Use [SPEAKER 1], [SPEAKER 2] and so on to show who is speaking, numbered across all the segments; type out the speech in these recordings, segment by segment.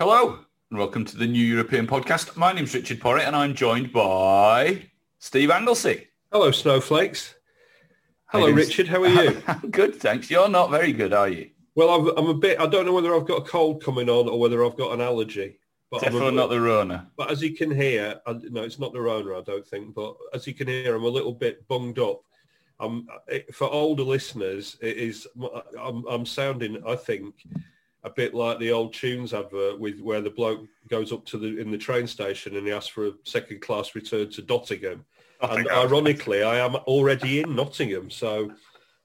[SPEAKER 1] Hello, and welcome to the New European Podcast. My name's Richard Porritt, and I'm joined by Steve Anglesey.
[SPEAKER 2] Hello, snowflakes. Hello,
[SPEAKER 1] doing?
[SPEAKER 2] Richard. How are you?
[SPEAKER 1] I'm good, thanks. You're not very good, are you?
[SPEAKER 2] well, I'm, I'm a bit. I don't know whether I've got a cold coming on or whether I've got an allergy. But I'm a
[SPEAKER 1] Definitely not the Rona.
[SPEAKER 2] But as you can hear, I, no, it's not the Rona, I don't think. But as you can hear, I'm a little bit bunged up. I'm, it, for older listeners, it is. I'm, I'm sounding, I think, a bit like the old tunes advert with where the bloke goes up to the in the train station and he asks for a second class return to Nottingham. And ironically, I am already in Nottingham, so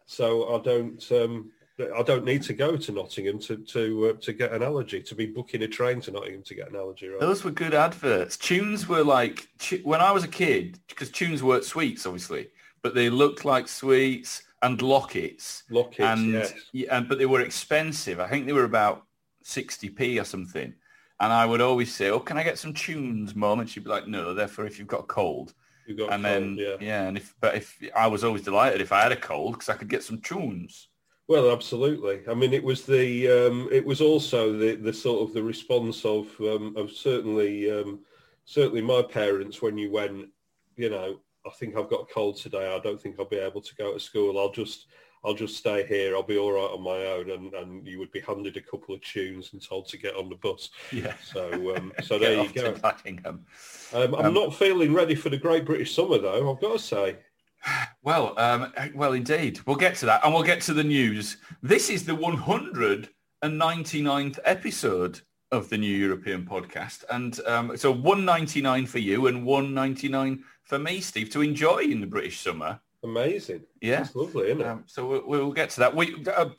[SPEAKER 2] so I don't. Um, I don't need to go to Nottingham to to uh, to get an allergy. To be booking a train to Nottingham to get an allergy. Right?
[SPEAKER 1] Those were good adverts. Tunes were like, when I was a kid, because tunes weren't sweets, obviously, but they looked like sweets and lockets.
[SPEAKER 2] Lockets,
[SPEAKER 1] and,
[SPEAKER 2] yes.
[SPEAKER 1] yeah, and but they were expensive. I think they were about 60p or something. And I would always say, oh, can I get some tunes, Mum? And she'd be like, no, they're for if you've got a cold.
[SPEAKER 2] You got
[SPEAKER 1] and
[SPEAKER 2] cold,
[SPEAKER 1] then,
[SPEAKER 2] yeah.
[SPEAKER 1] yeah, and if, but if I was always delighted if I had a cold because I could get some tunes.
[SPEAKER 2] Well, absolutely. I mean, it was the um, it was also the the sort of the response of um, of certainly um, certainly my parents when you went, you know, I think I've got a cold today. I don't think I'll be able to go to school. I'll just I'll just stay here. I'll be all right on my own. And, and you would be handed a couple of tunes and told to get on the bus.
[SPEAKER 1] Yeah.
[SPEAKER 2] So um, so there you go.
[SPEAKER 1] Nottingham.
[SPEAKER 2] Um, I'm not feeling ready for the Great British Summer though. I've got to say.
[SPEAKER 1] Well, um, well, indeed. We'll get to that, and we'll get to the news. This is the 199th episode of the New European Podcast, and um, so 199 for you and 199 for me, Steve, to enjoy in the British summer.
[SPEAKER 2] Amazing.
[SPEAKER 1] Yeah.
[SPEAKER 2] That's lovely, isn't it?
[SPEAKER 1] Um, so we'll, we'll get to that. We uh,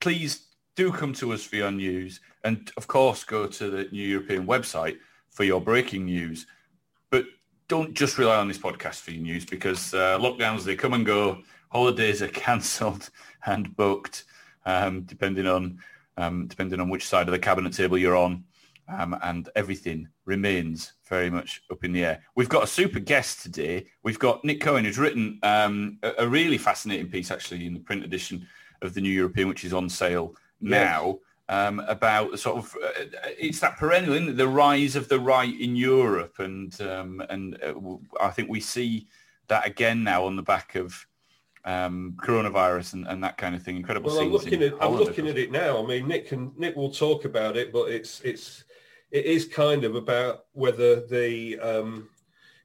[SPEAKER 1] please do come to us for your news, and of course, go to the New European website for your breaking news. But don't just rely on this podcast for your news because uh, lockdowns they come and go. Holidays are cancelled and booked, um, depending on um, depending on which side of the cabinet table you're on, um, and everything remains very much up in the air. We've got a super guest today. We've got Nick Cohen, who's written um, a, a really fascinating piece, actually, in the print edition of the New European, which is on sale now. Um, about the sort of uh, it's that perennial, isn't it? The rise of the right in Europe, and um, and uh, I think we see that again now on the back of um, coronavirus and, and that kind of thing. Incredible
[SPEAKER 2] Well, I'm looking at I'm looking at it now. I mean, Nick can Nick will talk about it, but it's it's it is kind of about whether the um,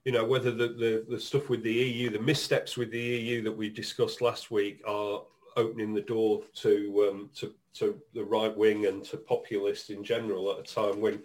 [SPEAKER 2] you know whether the, the the stuff with the EU, the missteps with the EU that we discussed last week, are opening the door to um, to to the right wing and to populists in general at a time when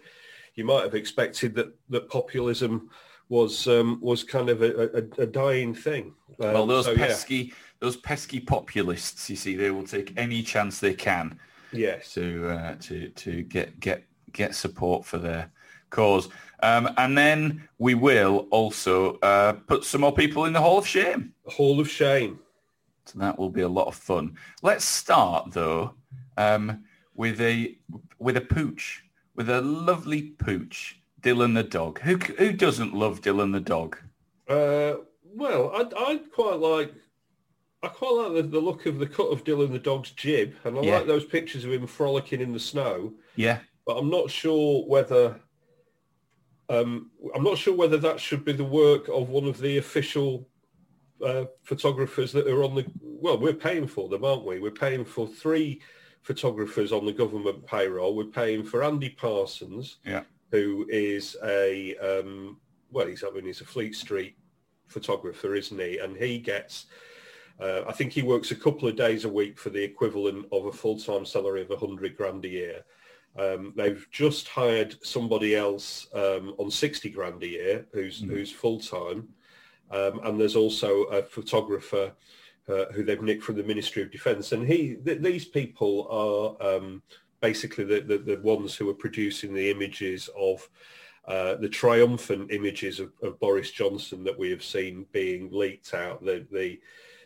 [SPEAKER 2] you might have expected that that populism was um, was kind of a, a, a dying thing. Um,
[SPEAKER 1] Well, those
[SPEAKER 2] so, yeah.
[SPEAKER 1] pesky those pesky populists, you see, they will take any chance they can
[SPEAKER 2] yes,
[SPEAKER 1] to uh, to to get get get support for their cause. Um, and then we will also uh, put some more people in the Hall of Shame.
[SPEAKER 2] The Hall of Shame.
[SPEAKER 1] So that will be a lot of fun. Let's start though um, with a with a pooch, with a lovely pooch, Dylan the dog. Who who doesn't love Dylan the dog?
[SPEAKER 2] Uh, well, I I quite like I quite like the, the look of the cut of Dylan the dog's jib, and I
[SPEAKER 1] Yeah.
[SPEAKER 2] like those pictures of him frolicking in the snow.
[SPEAKER 1] Yeah,
[SPEAKER 2] But I'm not sure whether um, I'm not sure whether that should be the work of one of the official uh, photographers that are on the well, we're paying for them, aren't we? We're paying for three photographers on the government payroll. We're paying for Andy Parsons,
[SPEAKER 1] Yeah.
[SPEAKER 2] who is a um, well, he's I mean he's a Fleet Street photographer, isn't he? And he gets. Uh, I think he works a couple of days a week for the equivalent of a full-time salary of a hundred grand a year. Um, they've just hired somebody else um, on 60 grand a year who's, who's full-time. Um, and there's also a photographer uh, who they've nicked from the Ministry of Defence. And he, th- these people are um, basically the, the, the ones who are producing the images of uh, the triumphant images of, of Boris Johnson that we have seen being leaked out. The, the,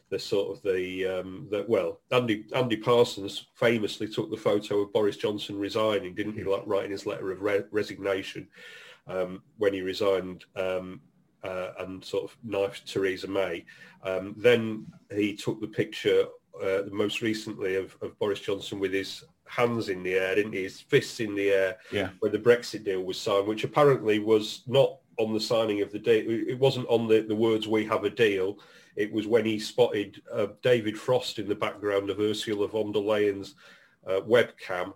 [SPEAKER 2] the sort of the, um, the well, Andy Andy Parsons famously took the photo of Boris Johnson resigning, didn't he? Like writing his letter of re- resignation um, when he resigned um, uh, and sort of knifed Theresa May. Um, then he took the picture uh, most recently of, of Boris Johnson with his hands in the air, didn't he? His fists in the air
[SPEAKER 1] Yeah.
[SPEAKER 2] when the Brexit deal was signed, which apparently was not on the signing of the deal. It wasn't on the, the words "We have a deal." It was when he spotted uh, David Frost in the background of Ursula von der Leyen's uh, webcam.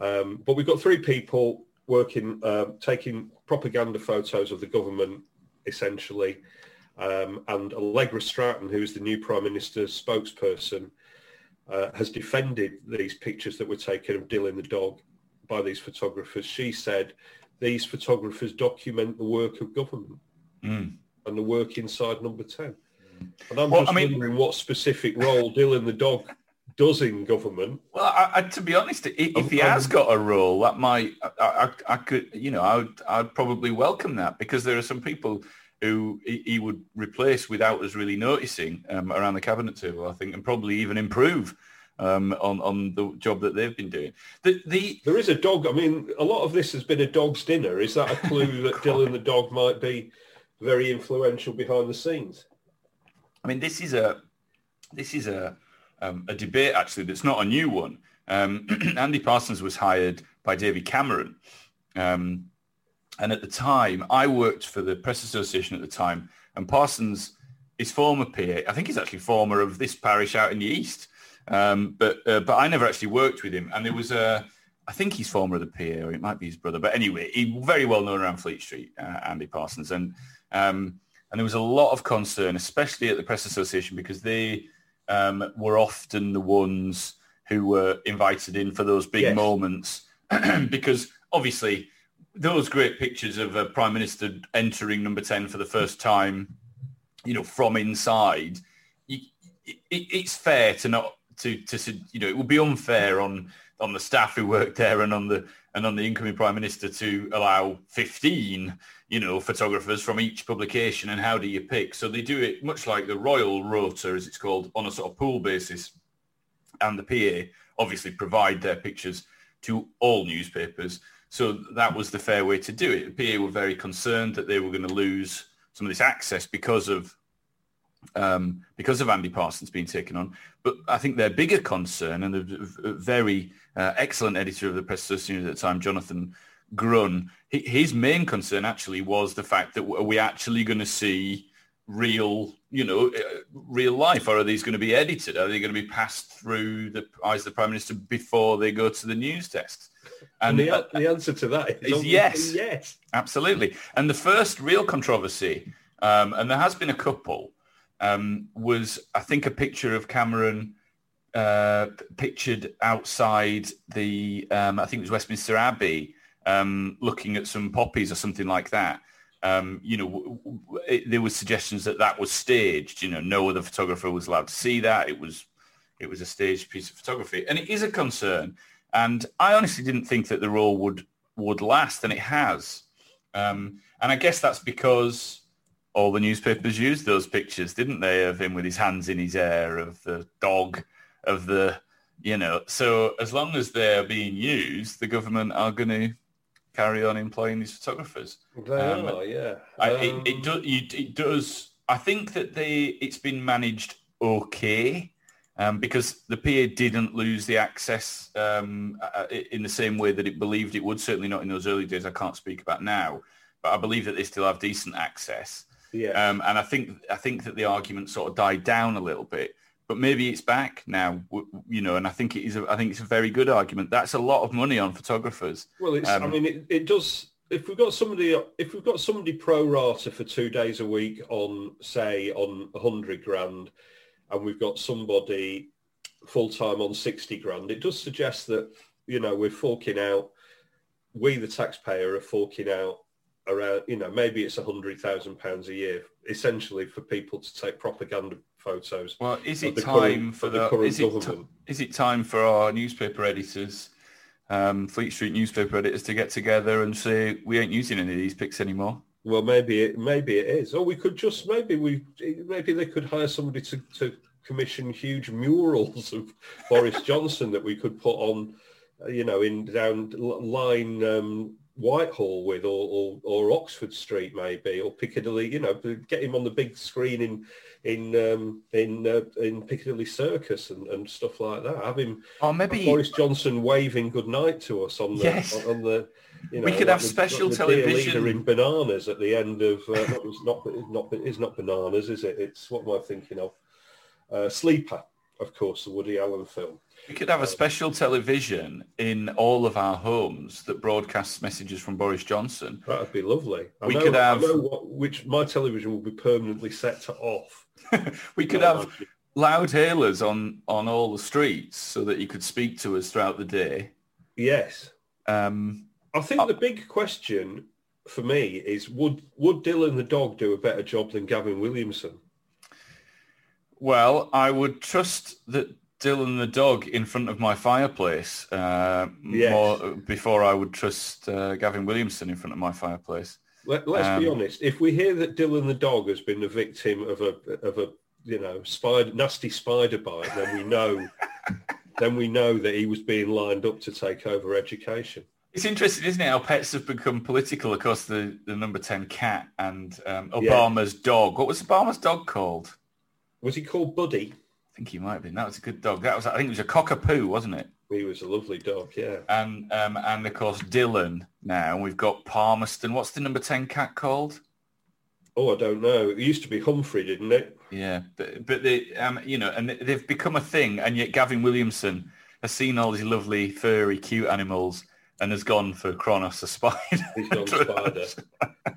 [SPEAKER 2] Um, but we've got three people working, uh, taking propaganda photos of the government, essentially. Um, and Allegra Stratton, who is the new Prime Minister's spokesperson, uh, has defended these pictures that were taken of Dylan the dog by these photographers. She said these photographers document the work of government
[SPEAKER 1] Mm.
[SPEAKER 2] and the work inside number 10. And I'm
[SPEAKER 1] Well,
[SPEAKER 2] just
[SPEAKER 1] I mean-
[SPEAKER 2] wondering what specific role Dylan the dog does in government.
[SPEAKER 1] Well, I, I, to be honest, if he
[SPEAKER 2] Um,
[SPEAKER 1] has got a role, that might I, I, I could, you know, I would, I'd probably welcome that because there are some people who he, he would replace without us really noticing um, around the cabinet table, I think, and probably even improve um, on on the job that they've been doing. The the
[SPEAKER 2] There is a dog. I mean, a lot of this has been a dog's dinner. Is that a clue that Dylan the dog might be very influential behind the scenes?
[SPEAKER 1] I mean, this is a this is a um, a debate actually that's not a new one. Um, Andy Parsons was hired by David Cameron, um, and at the time, I worked for the Press Association at the time, and Parsons is former PA. I think he's actually former of this parish out in the east, um, but uh, but I never actually worked with him. And there was a, I think he's former of the PA, or it might be his brother. But anyway, he very well known around Fleet Street, uh, Andy Parsons, and um, and there was a lot of concern, especially at the Press Association, because they um, were often the ones who were invited in for those big
[SPEAKER 2] Yes.
[SPEAKER 1] moments, because obviously those great pictures of a prime minister entering number 10 for the first time, you know, from inside, you, it, it's fair to not to, to, you know, it would be unfair on, on the staff who work there and on the, and on the incoming prime minister to allow 15, you know, photographers from each publication. And how do you pick? So they do it much like the royal rota, as it's called, on a sort of pool basis. And the PA obviously provide their pictures to all newspapers. So that was the fair way to do it. The PA were very concerned that they were going to lose some of this access because of um, because of Andy Parsons being taken on. But I think their bigger concern, and a, very uh, excellent editor of the Press Association at the time, Jonathan Grun, his main concern actually was the fact that are we actually going to see real, you know, uh, real life, or are these going to be edited? Are they going to be passed through the eyes of the Prime Minister before they go to the news desks?
[SPEAKER 2] And, the,
[SPEAKER 1] uh,
[SPEAKER 2] the answer to that is
[SPEAKER 1] is yes.
[SPEAKER 2] yes.
[SPEAKER 1] Absolutely. And the first real controversy, um, and there has been a couple, um, was I think a picture of Cameron uh, pictured outside the, um, I think it was Westminster Abbey, um, looking at some poppies or something like that. Um, you know, it, there was suggestions that that was staged. You know, no other photographer was allowed to see that. It was, it was a staged piece of photography, and it is a concern. And I honestly didn't think that the role would would last, and it has. Um, and I guess that's because all the newspapers used those pictures, didn't they, of him with his hands in his hair, of the dog, of the, you know. So as long as they're being used, the government are going to carry on employing these photographers.
[SPEAKER 2] They
[SPEAKER 1] Um,
[SPEAKER 2] are, yeah.
[SPEAKER 1] I,
[SPEAKER 2] Um,
[SPEAKER 1] it, it, do, you- it does. I think that they it's been managed okay um, because the PA didn't lose the access um, uh, in the same way that it believed it would. Certainly not in those early days. I can't speak about now, but I believe that they still have decent access.
[SPEAKER 2] Yeah.
[SPEAKER 1] Um, and I think I think that the argument sort of died down a little bit, but maybe it's back now. You know, and I think it is. A, I think it's a very good argument. That's a lot of money on photographers.
[SPEAKER 2] Well, it's. I
[SPEAKER 1] Um,
[SPEAKER 2] mean, it, it does. If we've got somebody, if we've got somebody pro rata for two days a week on, say, on a hundred grand, and we've got somebody full time on sixty grand, it does suggest that you know we're forking out. We, the taxpayer, are forking out around. You know, maybe it's a hundred thousand pounds a year, essentially for people to take propaganda photos.
[SPEAKER 1] Well, is it time
[SPEAKER 2] current-
[SPEAKER 1] for
[SPEAKER 2] the
[SPEAKER 1] the, is, it ti- is it time for our newspaper editors, um, Fleet Street newspaper editors, to get together and say we ain't using any of these pics anymore?
[SPEAKER 2] Well, maybe it maybe it is. Or we could just maybe we maybe they could hire somebody to, to commission huge murals of Boris Johnson that we could put on, you know, in down line um, Whitehall with, or, or or Oxford Street maybe, or Piccadilly. You know, get him on the big screen in in um, in uh, in Piccadilly Circus and, and stuff like that. Have him
[SPEAKER 1] Or maybe
[SPEAKER 2] Boris Johnson waving good night to us on the
[SPEAKER 1] Yes.
[SPEAKER 2] on, on the. You know,
[SPEAKER 1] We could
[SPEAKER 2] like
[SPEAKER 1] have
[SPEAKER 2] the-
[SPEAKER 1] special
[SPEAKER 2] like the
[SPEAKER 1] television.
[SPEAKER 2] leader in bananas at the end of uh, not, it's not not it's not bananas, is it? It's what am I thinking of? Uh, Sleeper, of course, the Woody Allen film.
[SPEAKER 1] We could have a special television in all of our homes that broadcasts messages from Boris Johnson.
[SPEAKER 2] That would be lovely. I
[SPEAKER 1] We
[SPEAKER 2] know,
[SPEAKER 1] could have-
[SPEAKER 2] I what, which my television will be permanently set to off.
[SPEAKER 1] we could have
[SPEAKER 2] actually-
[SPEAKER 1] loud hailers on on all the streets so that you could speak to us throughout the day.
[SPEAKER 2] Yes,
[SPEAKER 1] Um,
[SPEAKER 2] I think the big question for me is would would Dylan the dog do a better job than Gavin Williamson?
[SPEAKER 1] Well, I would trust that Dylan the dog in front of my fireplace uh,
[SPEAKER 2] Yes.
[SPEAKER 1] more before I would trust uh, Gavin Williamson in front of my fireplace.
[SPEAKER 2] Let, let's be
[SPEAKER 1] Um,
[SPEAKER 2] honest. If we hear that Dylan the dog has been the victim of a of a you know spider nasty spider bite, then we know then we know that he was being lined up to take over education.
[SPEAKER 1] It's interesting, isn't it, how pets have become political. Of course, the, the number 10 cat and um,
[SPEAKER 2] Yeah.
[SPEAKER 1] Obama's dog. What was Obama's dog called?
[SPEAKER 2] Was he called Buddy?
[SPEAKER 1] I think he might have been. That was a good dog. That was, I think it was a cockapoo, wasn't it?
[SPEAKER 2] He was a lovely dog. Yeah.
[SPEAKER 1] And um, and of course Dylan now. And we've got Palmerston. What's the number 10 cat called?
[SPEAKER 2] Oh, I don't know. It used to be Humphrey, didn't it?
[SPEAKER 1] Yeah, but, but they, um, you know, and they've become a thing. And yet Gavin Williamson has seen all these lovely, furry, cute animals and has gone for Cronus the spider.
[SPEAKER 2] He's gone spider.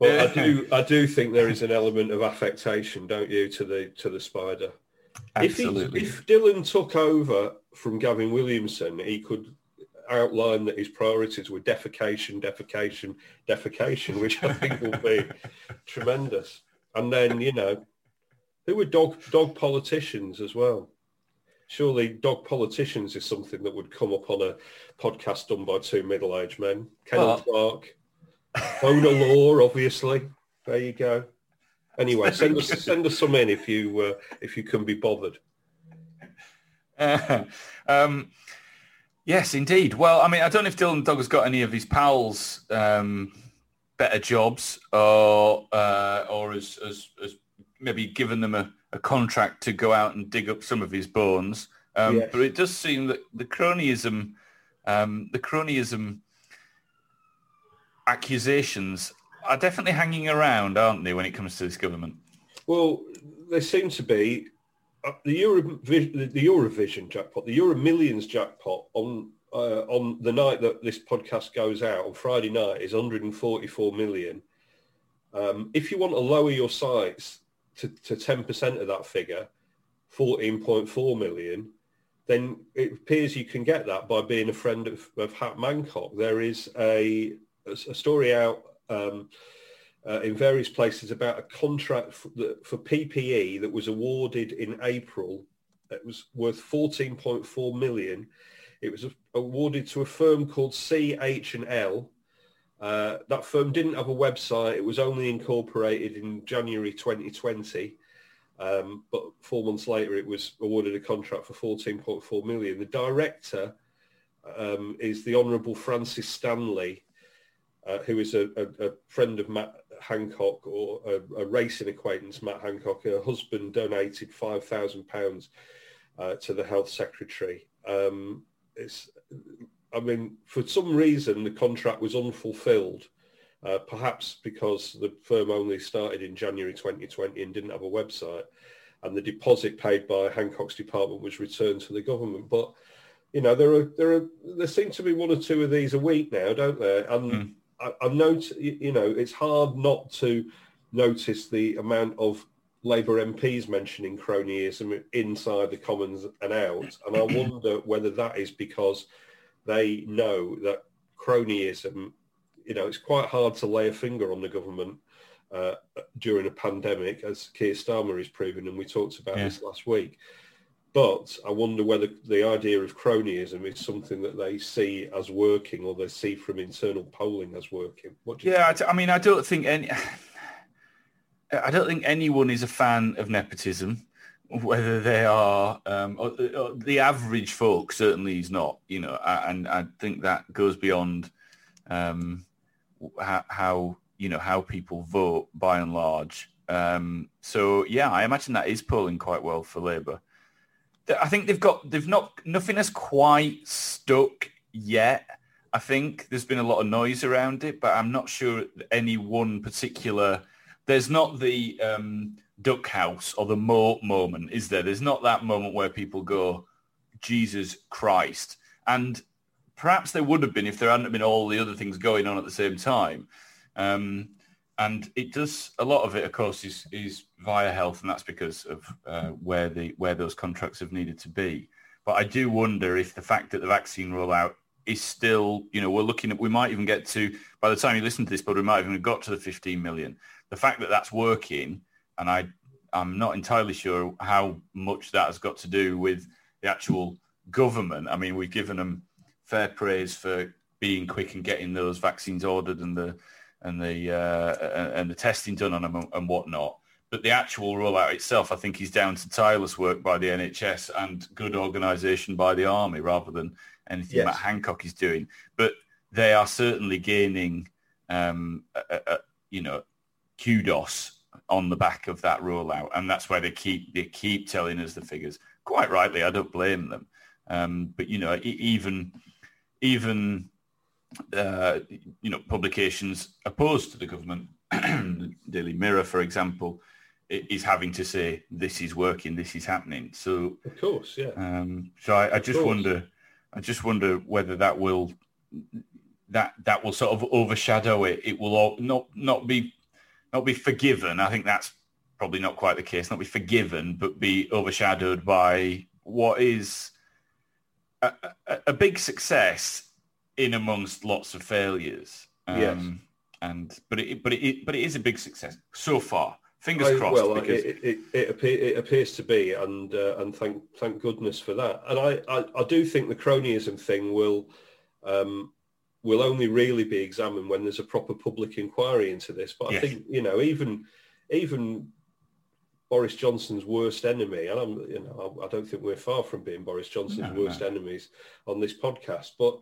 [SPEAKER 2] Well, I do. I do think there is an element of affectation, don't you, to the to the spider?
[SPEAKER 1] Absolutely.
[SPEAKER 2] If, he, if Dylan took over from Gavin Williamson, he could outline that his priorities were defecation, defecation, defecation, which I think will be tremendous. And then, you know, who were dog dog politicians as well? Surely dog politicians is something that would come up on a podcast done by two middle-aged men. Kenneth
[SPEAKER 1] Well-
[SPEAKER 2] Clarke, Bonar Law, obviously. There you go. Anyway, send us send us some in if you uh, if you can be bothered.
[SPEAKER 1] um, yes, indeed. Well, I mean, I don't know if Dylan Dog has got any of his pals um, better jobs or uh, or has, has, has maybe given them a, a contract to go out and dig up some of his bones. Um,
[SPEAKER 2] Yes.
[SPEAKER 1] But it does seem that the cronyism, um, the cronyism accusations are definitely hanging around, aren't they, when it comes to this government?
[SPEAKER 2] Well, they seem to be uh, the Eurovision, the Eurovision jackpot, the Euro Millions jackpot on uh, on the night that this podcast goes out on Friday night is 144 million. Um, if you want to lower your sights to, to 10% of that figure, 14.4 million, then it appears you can get that by being a friend of, of Hat Mancock. There is a, a story out um, uh, in various places about a contract for, for PPE that was awarded in April. It was worth 14.4 million. It was awarded to a firm called CH&L. Uh, that firm didn't have a website. It was only incorporated in January 2020. Um, but four months later, it was awarded a contract for 14.4 million. The director um, is the Honourable Francis Stanley, uh, who is a, a, a friend of Matt Hancock or a, a racing acquaintance, Matt Hancock. Her husband donated five thousand pounds uh, to the health secretary. Um, it's, I mean, for some reason, the contract was unfulfilled, uh, perhaps because the firm only started in January 2020 and didn't have a website, and the deposit paid by Hancock's department was returned to the government. But you know, there are there are there seem to be one or two of these a week now, don't there? And mm. I, I've noticed, you know, it's hard not to notice the amount of Labour MPs mentioning cronyism inside the Commons and out, and I wonder whether that is because they know that cronyism, you know, it's quite hard to lay a finger on the government uh, during a pandemic, as Keir Starmer has proven, and we talked about yeah. this last week. But I wonder whether the idea of cronyism is something that they see as working or they see from internal polling as working.
[SPEAKER 1] yeah, I mean, I don't think any... I don't think anyone is a fan of nepotism, whether they are um, or, or the average folk certainly is not. You know, and I think that goes beyond um, how, how, you know how people vote by and large. Um, so yeah, I imagine that is polling quite well for Labour. I think they've got they've not nothing has quite stuck yet. I think there's been a lot of noise around it, but I'm not sure any one particular there's not the um, duck house or the moat moment, is there? There's not that moment where people go, Jesus Christ. And perhaps there would have been if there hadn't been all the other things going on at the same time. Um, and it does a lot of it, of course, is, is via health, and that's because of uh, where the where those contracts have needed to be. But I do wonder if the fact that the vaccine rollout is still, you know, we're looking at, we might even get to, by the time you listen to this, but we might even got to the 15 million the fact that that's working, and I, I'm not entirely sure how much that has got to do with the actual government. I mean, we've given them fair praise for being quick and getting those vaccines ordered and the and the uh, and the testing done on them and whatnot. But the actual rollout itself, I think, is down to tireless work by the NHS and good organisation by the army, rather than anything yes. Matt Hancock is doing. But they are certainly gaining, um, a, a, you know, kudos on the back of that rollout, and that's why they keep they keep telling us the figures. Quite rightly, I don't blame them. Um, but you know, even even uh, you know publications opposed to the government, the Daily Mirror, for example, is having to say this is working, this is happening. So
[SPEAKER 2] of course, yeah.
[SPEAKER 1] Um, so I, I just wonder, I just wonder whether that will that that will sort of overshadow it. It will all, not not be not be forgiven. I think that's probably not quite the case. Not be forgiven, but be overshadowed by what is a, a, a big success in amongst lots of failures.
[SPEAKER 2] Um, yes.
[SPEAKER 1] And but it but it but it is a big success so far. Fingers I, crossed. Well,
[SPEAKER 2] because... it, it, it, appear, it, appears to be, and uh, and thank thank goodness for that. And I, I, I do think the cronyism thing will um, will only really be examined when there's a proper public inquiry into this. But yes. I think you know even even Boris Johnson's worst enemy, and I'm you know I, don't think we're far from being Boris Johnson's no, worst no. enemies on this podcast, but.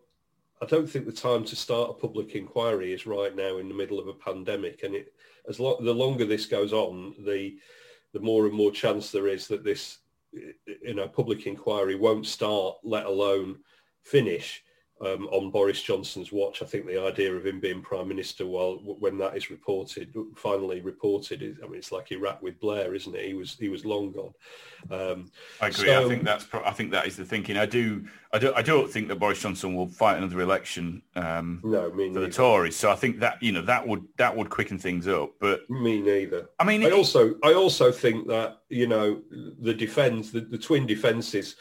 [SPEAKER 2] I don't think the time to start a public inquiry is right now in the middle of a pandemic, and it as lo- the longer this goes on, the the more and more chance there is that this you know public inquiry won't start, let alone finish um, on Boris Johnson's watch. I think the idea of him being prime minister, while when that is reported, finally reported, is, I mean, it's like Iraq with Blair, isn't it? He was he was long gone. Um,
[SPEAKER 1] I agree. So, I think that's I think that is the thinking. I do I don't I don't think that Boris Johnson will fight another election. Um,
[SPEAKER 2] no, me
[SPEAKER 1] for the Tories. So I think that you know that would that would quicken things up. But
[SPEAKER 2] me neither.
[SPEAKER 1] I mean,
[SPEAKER 2] I also I also think that you know the defence, the, the twin defences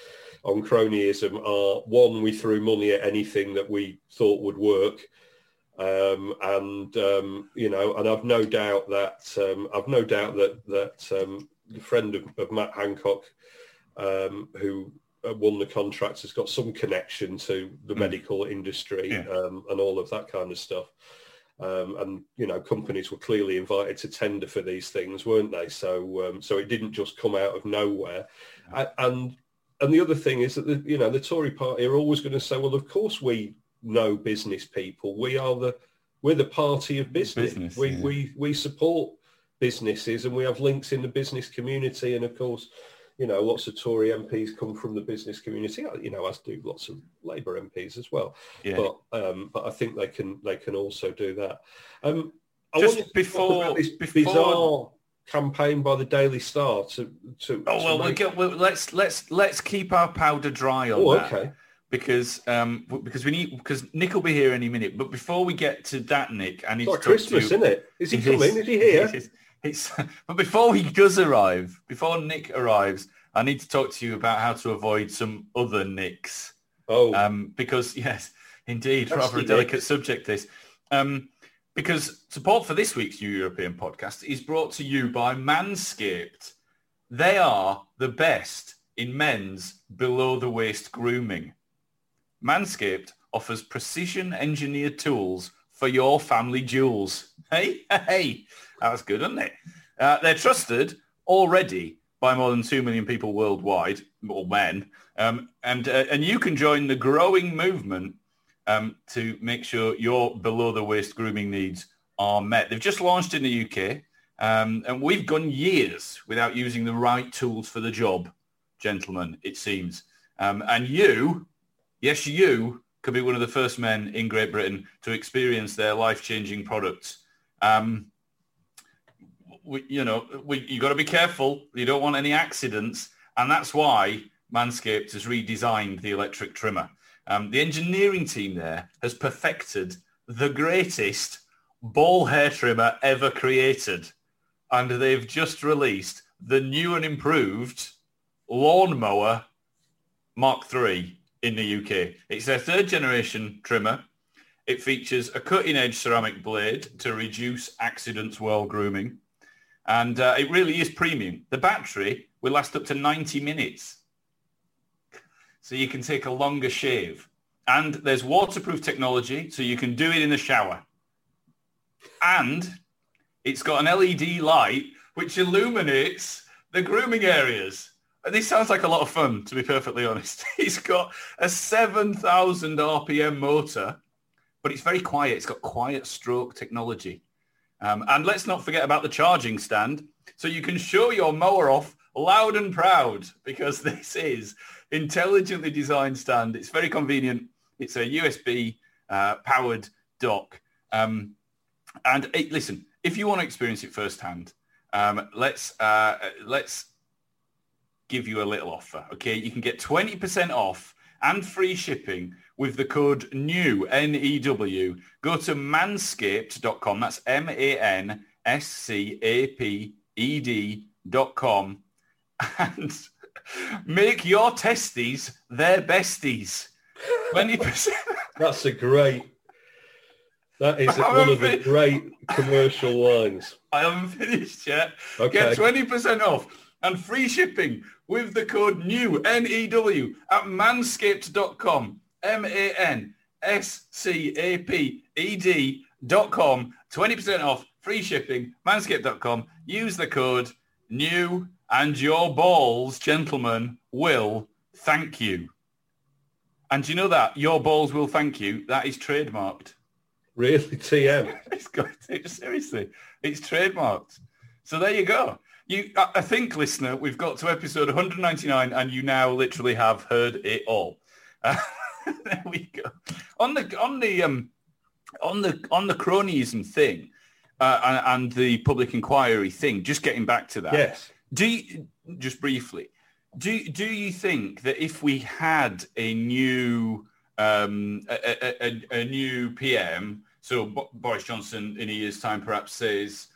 [SPEAKER 2] on cronyism are one, we threw money at anything that we thought would work. Um, and um, you know, and I've no doubt that um, I've no doubt that that um, the friend of, of, Matt Hancock, um, who uh, won the contract, has got some connection to the mm. medical industry yeah. Um, and all of that kind of stuff. and you know, companies were clearly invited to tender for these things, weren't they? So, so it didn't just come out of nowhere. and and the other thing is that the, you know the Tory party are always going to say, well, of course we know business people. We are the we're the party of business. business we, yeah. we we support businesses and we have links in the business community. And of course, you know, lots of Tory MPs come from the business community, you know, as do lots of Labour MPs as well.
[SPEAKER 1] Yeah.
[SPEAKER 2] But um, but I think they can they can also do that. Um,
[SPEAKER 1] Just before-
[SPEAKER 2] this
[SPEAKER 1] before-
[SPEAKER 2] bizarre campaign by the Daily Star to to.
[SPEAKER 1] Oh
[SPEAKER 2] to
[SPEAKER 1] well, we
[SPEAKER 2] make-
[SPEAKER 1] get, well, let's let's let's keep our powder dry on
[SPEAKER 2] Oh,
[SPEAKER 1] that.
[SPEAKER 2] okay.
[SPEAKER 1] Because um because we need because Nick will be here any minute. But before we get to that, Nick, I need
[SPEAKER 2] It's
[SPEAKER 1] to talk to
[SPEAKER 2] Christmas, isn't it? Is he coming? Is he here?
[SPEAKER 1] it is. It's, but before he does arrive, before Nick arrives, I need to talk to you about how to avoid some other Nicks.
[SPEAKER 2] Oh,
[SPEAKER 1] Um, because yes, indeed,
[SPEAKER 2] Nasty
[SPEAKER 1] rather a
[SPEAKER 2] Nick.
[SPEAKER 1] delicate subject. This, um, because support for this week's New European podcast is brought to you by Manscaped. They are the best in men's below the waist grooming. Manscaped offers precision engineered tools for your family jewels. Hey, hey, that's good, isn't it? Uh, they're trusted already by more than 2 million people worldwide, or men, um, and, uh, and you can join the growing movement um, to make sure your below-the-waist grooming needs are met. They've just launched in the UK, um, and we've gone years without using the right tools for the job, gentlemen, it seems. Um, and you, yes, you could be one of the first men in Great Britain to experience their life-changing products. Um, we, you know, we, you got to be careful. You don't want any accidents. And that's why Manscaped has redesigned the electric trimmer. Um, the engineering team there has perfected the greatest ball hair trimmer ever created. And they've just released the new and improved lawnmower Mark III in the UK. It's their third generation trimmer. It features a cutting edge ceramic blade to reduce accidents while grooming. And uh, it really is premium. The battery will last up to 90 minutes. So you can take a longer shave. And there's waterproof technology, so you can do it in the shower. And it's got an LED light which illuminates the grooming areas. And this sounds like a lot of fun, to be perfectly honest. It's got a 7,000 RPM motor, but it's very quiet. It's got quiet stroke technology. Um, and let's not forget about the charging stand. So you can show your mower off loud and proud because this is intelligently designed stand. It's very convenient. It's a USB uh, powered dock. Um, and eh, listen, if you want to experience it firsthand, um, let's uh, let's give you a little offer. Okay, you can get 20% off and free shipping with the code NEW, N-E-W. Go to manscaped.com. That's M-A-N-S-C-A-P-E-D dot com and make your testes their besties. 20%.
[SPEAKER 2] that's a great. That is one of the great commercial lines.
[SPEAKER 1] I haven't finished yet.
[SPEAKER 2] Okay.
[SPEAKER 1] Get 20% off and free shipping with the code NEW, N-E-W, at manscaped.com, M-A-N-S-C-A-P-E-D dot com. 20% off, free shipping, manscaped.com. Use the code NEW and your balls, gentlemen, will thank you. And do you know that? Your balls will thank you. That is trademarked.
[SPEAKER 2] Really, TM.
[SPEAKER 1] It's got to, seriously, it's trademarked. So there you go. You, I, I think, listener, we've got to episode 199, and you now literally have heard it all. Uh, there we go. On the on the um on the on the cronyism thing uh, and, and the public inquiry thing. Just getting back to that.
[SPEAKER 2] Yes.
[SPEAKER 1] Do you, just briefly, do do you think that if we had a new um, a, a, a, new PM, so Bo- Boris Johnson in a year's time perhaps says,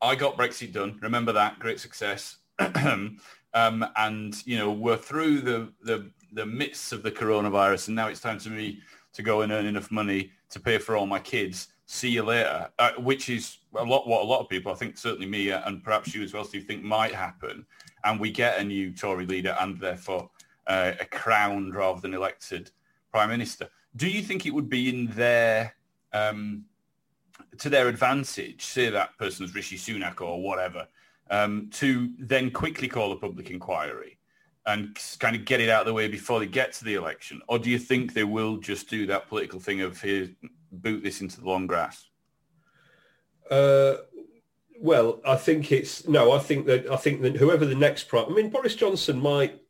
[SPEAKER 1] "I got Brexit done. Remember that great success." um, and you know we're through the, the the midst of the coronavirus, and now it's time for me to go and earn enough money to pay for all my kids. See you later, uh, which is a lot what a lot of people, I think certainly me uh, and perhaps you as well, Steve, think might happen. And we get a new Tory leader and therefore uh, a crowned rather than elected prime minister. Do you think it would be in their um, to their advantage, say that person's Rishi Sunak or whatever, um, to then quickly call a public inquiry and kind of get it out of the way before they get to the election? Or do you think they will just do that political thing of here, boot this into the long grass?
[SPEAKER 2] Uh, Well, I think it's no. I think that I think that whoever the next prime. I mean, Boris Johnson might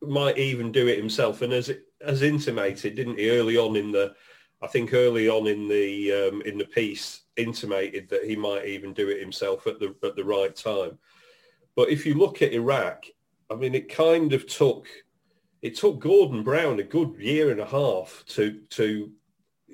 [SPEAKER 2] might even do it himself, and as as intimated, didn't he, early on in the, I think early on in the um, in the piece, intimated that he might even do it himself at the at the right time. But if you look at Iraq, I mean, it kind of took it took Gordon Brown a good year and a half to to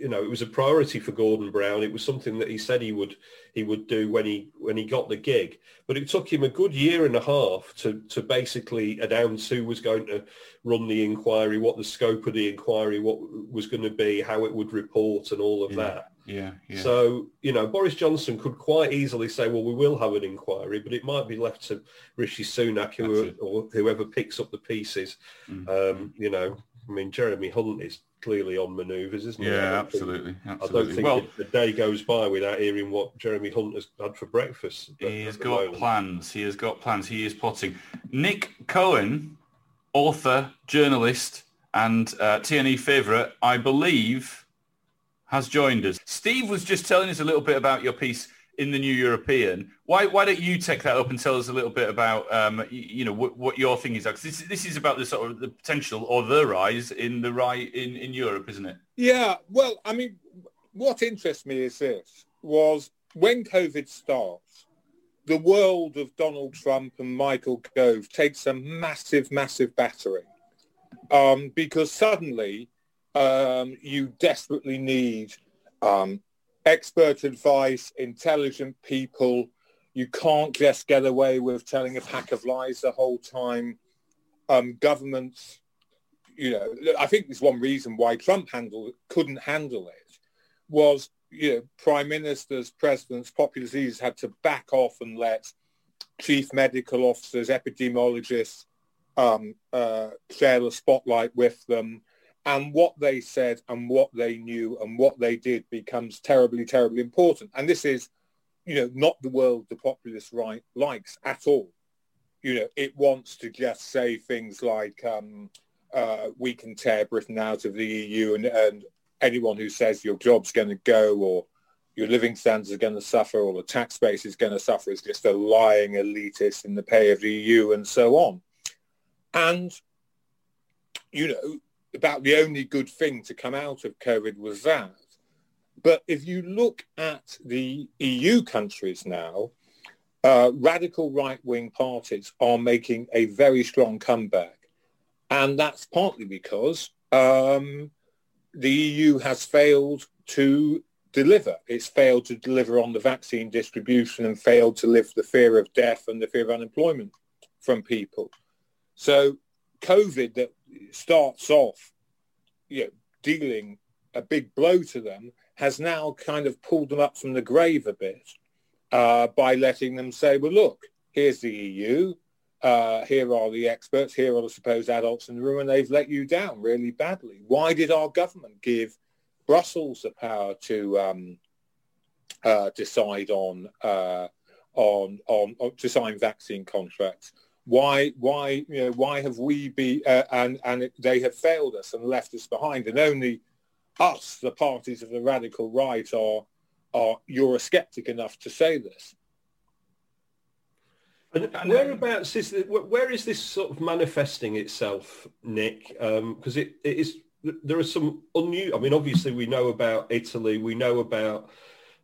[SPEAKER 2] you know it was a priority for Gordon Brown. It was something that he said he would he would do when he when he got the gig. But it took him a good year and a half to to basically announce who was going to run the inquiry, what the scope of the inquiry, what was going to be, how it would report, and all of
[SPEAKER 1] yeah,
[SPEAKER 2] that.
[SPEAKER 1] Yeah, yeah.
[SPEAKER 2] So you know, Boris Johnson could quite easily say, "Well, we will have an inquiry," but it might be left to Rishi Sunak who, or whoever picks up the pieces. Mm. Um, you know, I mean, Jeremy Hunt is clearly on manoeuvres, isn't he?
[SPEAKER 1] Yeah, absolutely,
[SPEAKER 2] absolutely. I don't think well, a day goes by without hearing what Jeremy Hunt has had for breakfast.
[SPEAKER 1] He has got moment. plans. He has got plans. He is plotting. Nick Cohen, author, journalist, and uh, TNE favourite, I believe, has joined us. Steve was just telling us a little bit about your piece in the New European. Why why don't you take that up and tell us a little bit about um, you, you, know what, what your thing is? Because this this is about the sort of the potential or the rise in the right in in Europe, isn't it?
[SPEAKER 3] Yeah. Well, I mean, what interests me is this: was when COVID starts, the world of Donald Trump and Michael Gove takes a massive, massive battering um, because suddenly um, you desperately need um, expert advice, intelligent people. You can't just get away with telling a pack of lies the whole time. Um, governments, you know, I think there's one reason why Trump handled couldn't handle it was, you know, prime ministers, presidents, populist leaders had to back off and let chief medical officers, epidemiologists um, uh, share the spotlight with them and what they said and what they knew and what they did becomes terribly, terribly important. And this is, you know, not the world the populist right likes at all. You know, it wants to just say things like, um, uh, we can tear Britain out of the EU and, and anyone who says your job's going to go or your living standards are going to suffer or the tax base is going to suffer is just a lying elitist in the pay of the EU and so on. And, you know, about the only good thing to come out of COVID was that. But if you look at the EU countries now, uh, radical right-wing parties are making a very strong comeback. And that's partly because um, the EU has failed to deliver. It's failed to deliver on the vaccine distribution and failed to lift the fear of death and the fear of unemployment from people. So COVID that starts off, you know, dealing a big blow to them, has now kind of pulled them up from the grave a bit uh, by letting them say, well, look, here's the EU, uh, here are the experts, here are the supposed adults in the room, and they've let you down really badly. Why did our government give Brussels the power to um, uh, decide on, uh, on, on, on to sign vaccine contracts? Why why you know why have we be uh, and and it, they have failed us and left us behind. And only us the parties of the radical right are are Eurosceptic enough to say this.
[SPEAKER 2] And whereabouts is the, where is this sort of manifesting itself nick? Because um, it, it is there are some unusual i mean obviously we know about italy we know about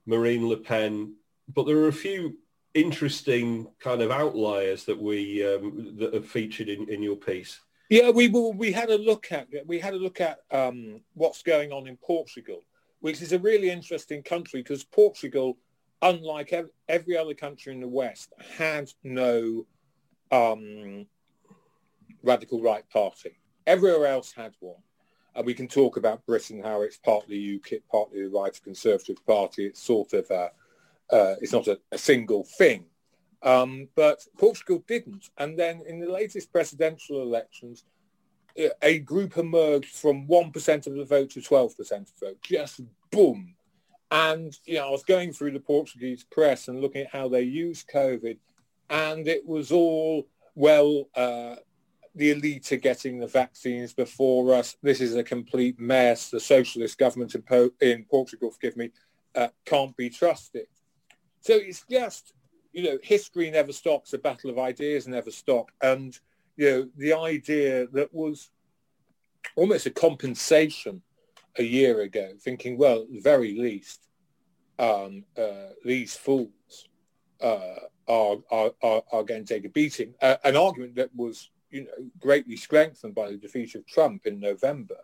[SPEAKER 2] marine le pen but there are a few interesting kind of outliers that we um, that have featured in, in your piece?
[SPEAKER 3] Yeah, we we had a look at we had a look at um, what's going on in Portugal, which is a really interesting country because Portugal, unlike every other country in the West, had no um, radical right party. Everywhere else had one. And we can talk about Britain, how it's partly UKIP, partly the right conservative party. It's sort of a, uh, it's not a, a single thing. Um, but Portugal didn't. And then in the latest presidential elections, a group emerged from 1% of the vote to 12% of the vote. Just boom. And, you know, I was going through the Portuguese press and looking at how they used COVID. And it was all, well, uh, the elite are getting the vaccines before us. This is a complete mess. The socialist government in, po- in Portugal, forgive me, uh, can't be trusted. So it's just, you know, history never stops. A battle of ideas never stop. And, you know, the idea that was almost a compensation a year ago, thinking, well, at the very least, um, uh, these fools uh, are, are, are, are, going to take a beating. Uh, an argument that was, you know, greatly strengthened by the defeat of Trump in November,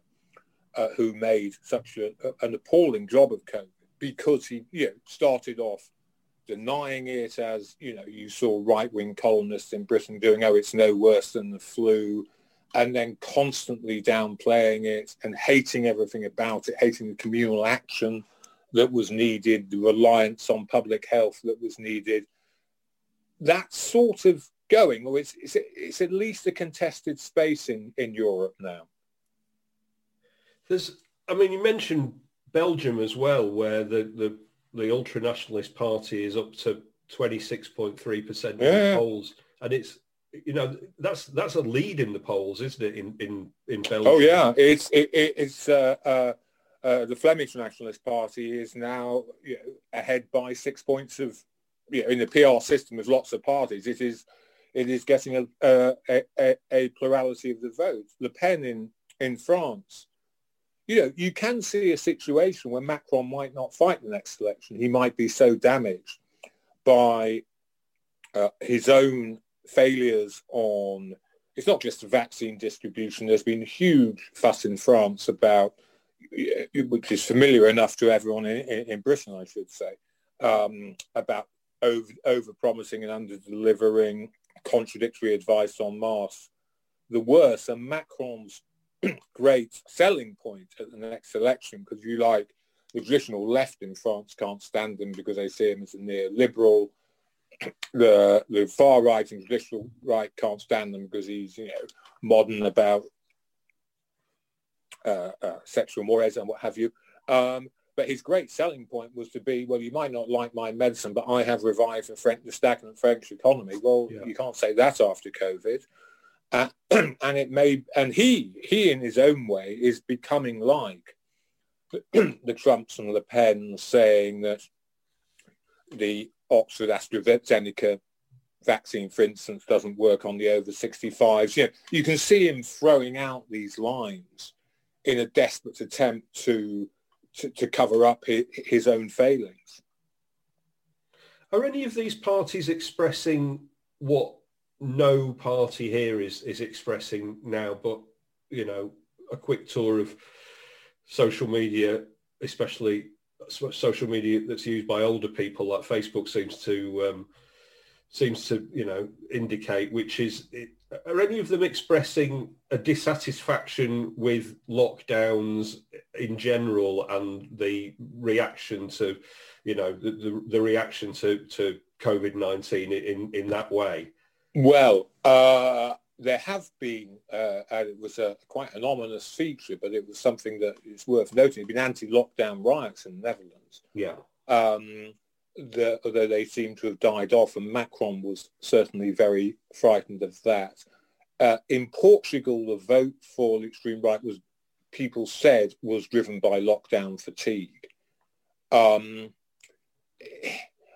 [SPEAKER 3] uh, who made such a, an appalling job of COVID because he, you know, started off denying it as, you know, you saw right-wing columnists in Britain doing, oh, it's no worse than the flu, and then constantly downplaying it and hating everything about it, hating the communal action that was needed, the reliance on public health that was needed. That sort of going, or it's, it's, it's at least a contested space in, in Europe now.
[SPEAKER 2] There's, I mean, you mentioned Belgium as well, where the, the, the ultra-nationalist party is up to 26.3% yeah. in polls. And it's, you know, that's that's a lead in the polls, isn't it, in, in, in Belgium?
[SPEAKER 3] Oh, yeah. It's, it, it's uh, uh, uh, the Flemish Nationalist Party is now you know, ahead by six points of, you know, in the PR system of lots of parties. It is it is getting a, a, a, a plurality of the vote. Le Pen in, in France, you know, you can see a situation where Macron might not fight the next election. He might be so damaged by uh, his own failures on, it's not just vaccine distribution. There's been huge fuss in France about which is familiar enough to everyone in, in, in Britain, I should say, um, about over, over promising and under delivering contradictory advice on masks. The worse, and Macron's great selling point at the next election, because you like the traditional left in France can't stand him because they see him as a neoliberal. The the far right and traditional right can't stand him because he's you know modern about uh, uh, sexual mores and what have you. Um, but his great selling point was to be, well, you might not like my medicine, but I have revived the, French, the stagnant French economy. Well, yeah. you can't say that after COVID. Uh, and it may, and he, he in his own way is becoming like the Trumps and Le Pen saying that the Oxford AstraZeneca vaccine, for instance, doesn't work on the over 65s. You know, you can see him throwing out these lines in a desperate attempt to to, to cover up his, his own failings.
[SPEAKER 2] Are any of these parties expressing what no party here is is expressing now? But you know, a quick tour of social media, especially social media that's used by older people, like Facebook, seems to um, seems to you know indicate, which is are any of them expressing a dissatisfaction with lockdowns in general and the reaction to, you know, the, the, the reaction to, to COVID-19 in, in that way?
[SPEAKER 3] Well, uh, there have been, uh, and it was a quite an ominous feature, but it was something that is worth noting. There have been anti-lockdown riots in the Netherlands.
[SPEAKER 2] Yeah.
[SPEAKER 3] Um, the, although they seem to have died off, and Macron was certainly very frightened of that. Uh, in Portugal, the vote for the extreme right was, people said, was driven by lockdown fatigue. Um,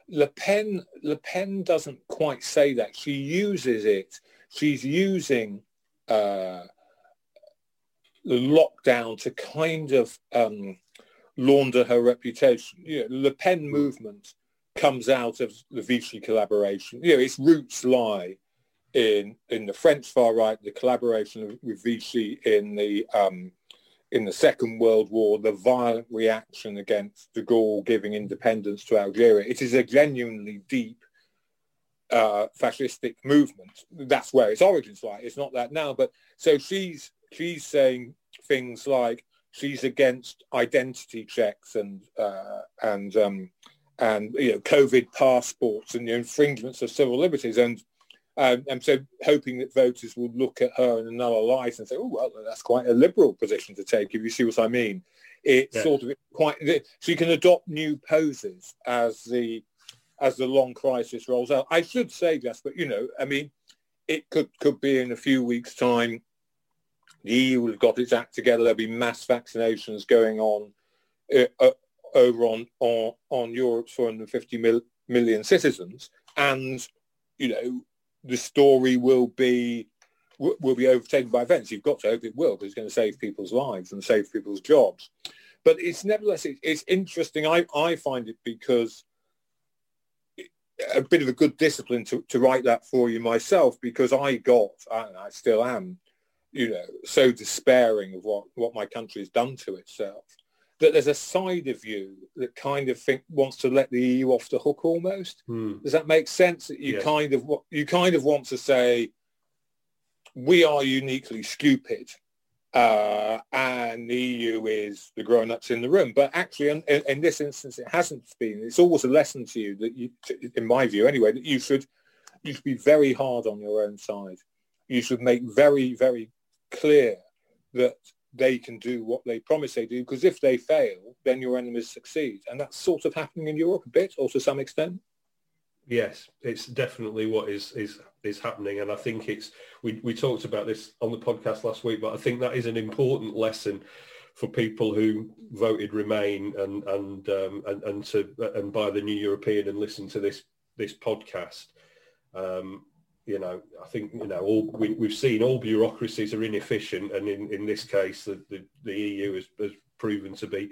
[SPEAKER 3] Le Pen, Le Pen doesn't quite say that. She uses it. She's using uh, the lockdown to kind of um, launder her reputation. You know, Le Pen movement comes out of the Vichy collaboration. You know, its roots lie in in the French far right, the collaboration with Vichy in the um, in the Second World War, the violent reaction against de Gaulle giving independence to Algeria. It is a genuinely deep uh, fascistic movement. That's where its origins lie. It's not that now, but so she's she's saying things like she's against identity checks and uh, and um, and you know COVID passports and the infringements of civil liberties, and um, and so hoping that voters will look at her in another light and say, oh well, that's quite a liberal position to take. If you see what I mean, it's yeah. sort of quite so you can adopt new poses as the as the long crisis rolls out. I should say, just, but you know, I mean, it could could be in a few weeks' time. The EU will have got its act together. There'll be mass vaccinations going on uh, uh, over on, on, on Europe's 450 mil, million citizens. and you know the story will be will be overtaken by events. You've got to hope it will, because it's going to save people's lives and save people's jobs. But it's nevertheless it, it's interesting. I I find it because a bit of a good discipline to, to write that for you myself because I got, and I still am, you know, so despairing of what, what my country has done to itself that there's a side of you that kind of think wants to let the EU off the hook almost.
[SPEAKER 2] Hmm.
[SPEAKER 3] Does that make sense? That you
[SPEAKER 2] Yes.
[SPEAKER 3] kind of you kind of want to say we are uniquely stupid, uh, and the EU is the grown-ups in the room. But actually, in, in, in this instance, it hasn't been. It's always a lesson to you that you, in my view, anyway, that you should you should be very hard on your own side. You should make very very clear that they can do what they promise they do, because if they fail, then your enemies succeed. And that's sort of happening in Europe a bit, or to some extent.
[SPEAKER 2] Yes, it's definitely what is is is happening, and I think it's we we talked about this on the podcast last week, but I think that is an important lesson for people who voted Remain and and um, and and to and buy the New European and listen to this this podcast. Um, you know, I think you know all we, we've seen all bureaucracies are inefficient, and in, in this case, the, the, the EU has, has proven to be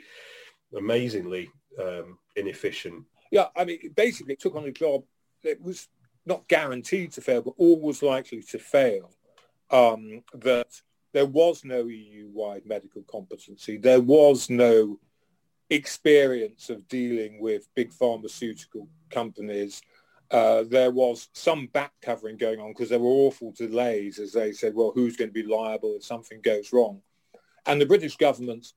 [SPEAKER 2] amazingly um, inefficient.
[SPEAKER 3] Yeah, I mean, basically, it took on a job that was not guaranteed to fail, but always likely to fail. Um, that there was no EU-wide medical competency. There was no experience of dealing with big pharmaceutical companies. Uh, there was some back covering going on because there were awful delays as they said, well, who's going to be liable if something goes wrong? And the British government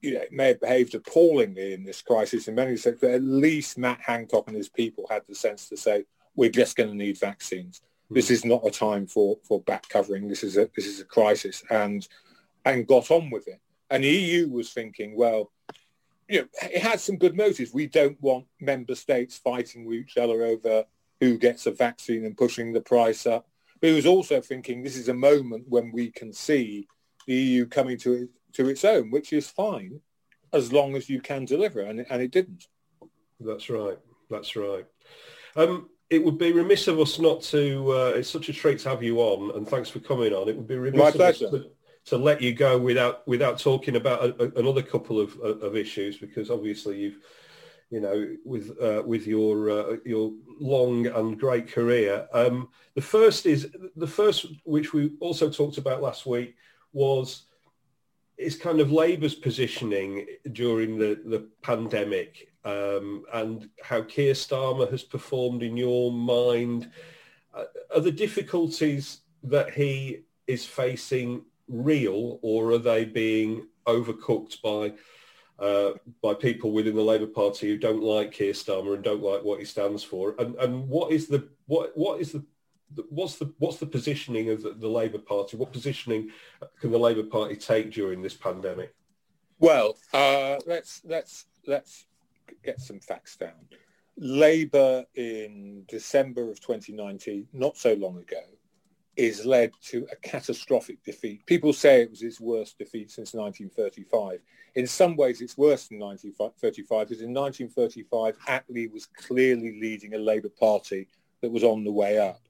[SPEAKER 3] you know, may have behaved appallingly in this crisis in many respects, but at least Matt Hancock and his people had the sense to say, we're just going to need vaccines. This is not a time for, for back covering. This is a this is a crisis, and and got on with it. And the EU was thinking, well, you know, it had some good motives. We don't want member states fighting with each other over who gets a vaccine and pushing the price up. But it was also thinking this is a moment when we can see the EU coming to it, to its own, which is fine as long as you can deliver, and, it- and it didn't.
[SPEAKER 2] That's right. That's right. Um, it would be remiss of us not to. Uh, it's such a treat to have you on, and thanks for coming on. It would be remiss
[SPEAKER 3] My
[SPEAKER 2] of us
[SPEAKER 3] pleasure.
[SPEAKER 2] to, to let you go without without talking about a, a- another couple of, of issues because obviously you've, you know, with uh, with your uh, your long and great career. Um, the first is the first, which we also talked about last week, was is kind of Labour's positioning during the, the pandemic um, and how Keir Starmer has performed in your mind. Uh, are the difficulties that he is facing real or are they being overcooked by uh, by people within the Labour Party who don't like Keir Starmer and don't like what he stands for? And, and what is the what what is the what's the what's the positioning of the, the Labour Party? What positioning can the Labour Party take during this pandemic?
[SPEAKER 3] Well, uh, let's let's let's get some facts down. Labour in December of 2019, not so long ago, is led to a catastrophic defeat. People say it was its worst defeat since 1935. In some ways, it's worse than 1935 because in 1935, Attlee was clearly leading a Labour Party that was on the way up,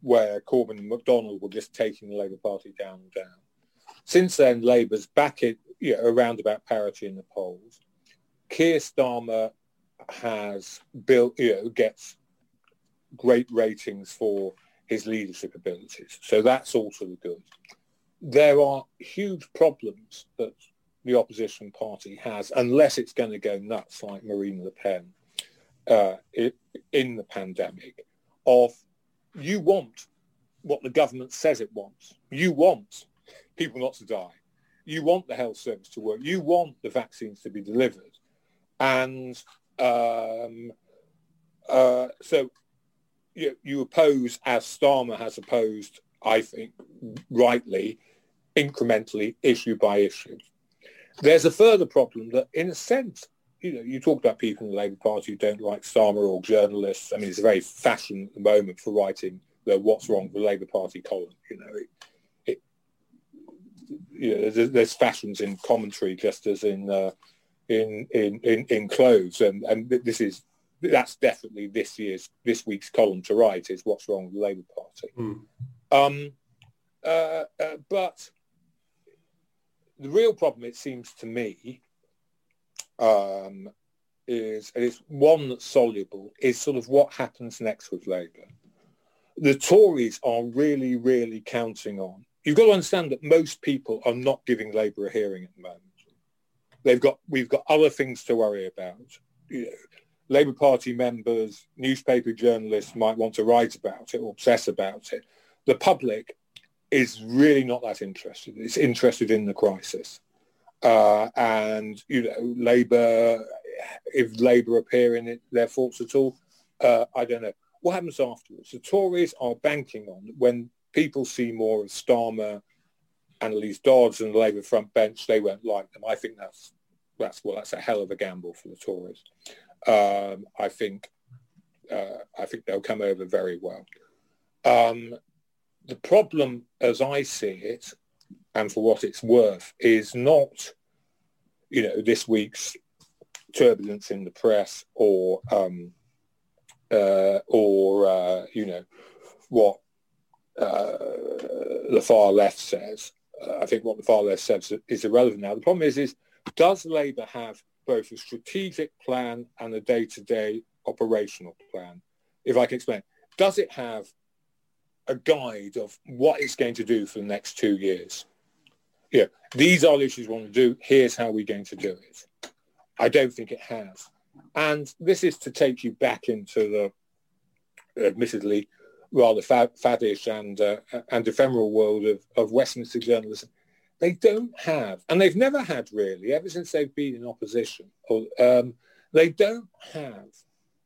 [SPEAKER 3] where Corbyn and McDonnell were just taking the Labour Party down and down. Since then, Labour's back at you know, around about parity in the polls. Keir Starmer has built, you know, gets great ratings for his leadership abilities. So that's also good. There are huge problems that the opposition party has, unless it's going to go nuts like Marine Le Pen uh, i- in the pandemic, of you want what the government says it wants. You want people not to die. You want the health service to work. You want the vaccines to be delivered. And um, uh, so you, you oppose, as Starmer has opposed, I think, rightly, incrementally, issue by issue. There's a further problem that, in a sense, you know, you talk about people in the Labour Party who don't like Starmer or journalists. I mean, it's a very fashion at the moment for writing the "What's Wrong with the Labour Party" column. You know, it, you know, there's, there's fashions in commentary just as in uh, in, in in in clothes, and and this is that's definitely this year's this week's column to write is what's wrong with the Labour Party. Mm. Um, uh, uh, but the real problem, it seems to me, um, is and it's one that's soluble is sort of what happens next with Labour. The Tories are really, really counting on. You've got to understand that most people are not giving Labour a hearing at the moment. They've got we've got other things to worry about. You know, Labour Party members, newspaper journalists might want to write about it or obsess about it. The public is really not that interested. It's interested in the crisis. Uh, and, you know, Labour, if Labour appear in it, their faults at all, uh, I don't know. What happens afterwards? The Tories are banking on when people see more of Starmer, Anneliese Dodds and the Labour front bench, they won't like them. I think that's that's well, that's a hell of a gamble for the Tories. Um, I think uh, I think they'll come over very well. Um, the problem, as I see it, and for what it's worth, is not, you know, this week's turbulence in the press or, um, uh, or uh, you know, what uh, the far left says. Uh, I think what the far left says is irrelevant now. The problem is, is does Labour have both a strategic plan and a day-to-day operational plan? If I can explain, does it have a guide of what it's going to do for the next two years. Yeah, these are the issues we want to do. Here's how we're going to do it. I don't think it has. And this is to take you back into the, admittedly, rather faddish and, uh, and ephemeral world of, of Westminster journalism. They don't have, and they've never had really, ever since they've been in opposition, or, um, they don't have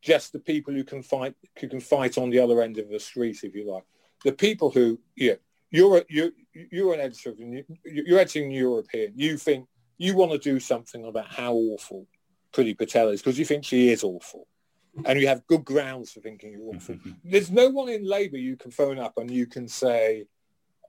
[SPEAKER 3] just the people who can fight who can fight on the other end of the street, if you like the people who, yeah, you're a, you're you're an editor, you're editing European. You think you want to do something about how awful Priti Patel is because you think she is awful, and you have good grounds for thinking you're awful. There's no one in Labour you can phone up and you can say,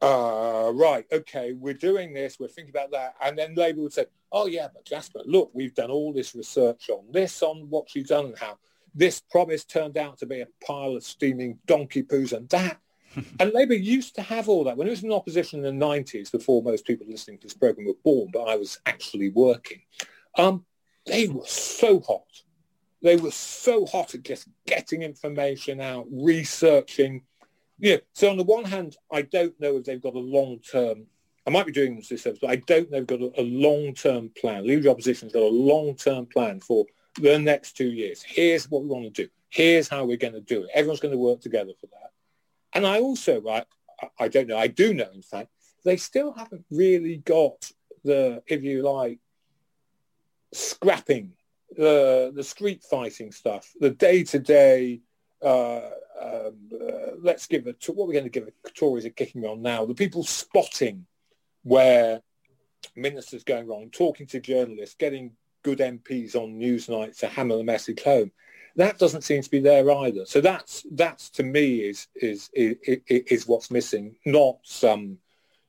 [SPEAKER 3] uh, right, okay, we're doing this, we're thinking about that, and then Labour would say, oh yeah, but Jasper, look, we've done all this research on this, on what she's done and how this promise turned out to be a pile of steaming donkey poos, and that and Labour used to have all that. When it was in opposition in the 90s, before most people listening to this programme were born, but I was actually working, um, they were so hot. They were so hot at just getting information out, researching. Yeah. So on the one hand, I don't know if they've got a long-term, I might be doing this service, but I don't know if they've got a, a long-term plan. Leader opposition's got a long-term plan for the next two years. Here's what we want to do. Here's how we're going to do it. Everyone's going to work together for that. And I also, I, I don't know, I do know, in fact, they still haven't really got the, if you like, scrapping, the, the street fighting stuff, the day-to-day, uh, um, uh, let's give it, what we're going to give the Tories a kicking on now, the people spotting where ministers going wrong, talking to journalists, getting good MPs on Newsnight to hammer the message home. That doesn't seem to be there either. So that's that's to me is is is, is what's missing, not some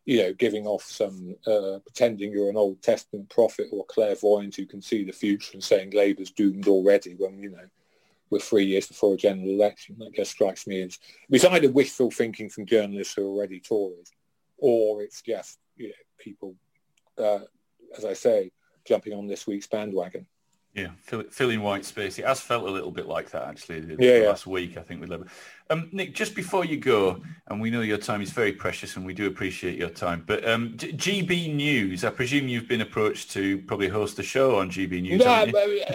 [SPEAKER 3] you know, giving off some, uh, pretending you're an Old Testament prophet or clairvoyant who can see the future and saying Labour's doomed already when, you know, we're three years before a general election. That just strikes me as, it's either wishful thinking from journalists who are already Tories or it's just, you know, people, uh, as I say, jumping on this week's bandwagon.
[SPEAKER 1] Yeah, fill, filling white space. It has felt a little bit like that actually. The,
[SPEAKER 3] yeah, the
[SPEAKER 1] last week, I think with Labour. Um, Nick, just before you go, and we know your time is very precious, and we do appreciate your time. But um, GB News, I presume you've been approached to probably host a show on GB News.
[SPEAKER 3] No,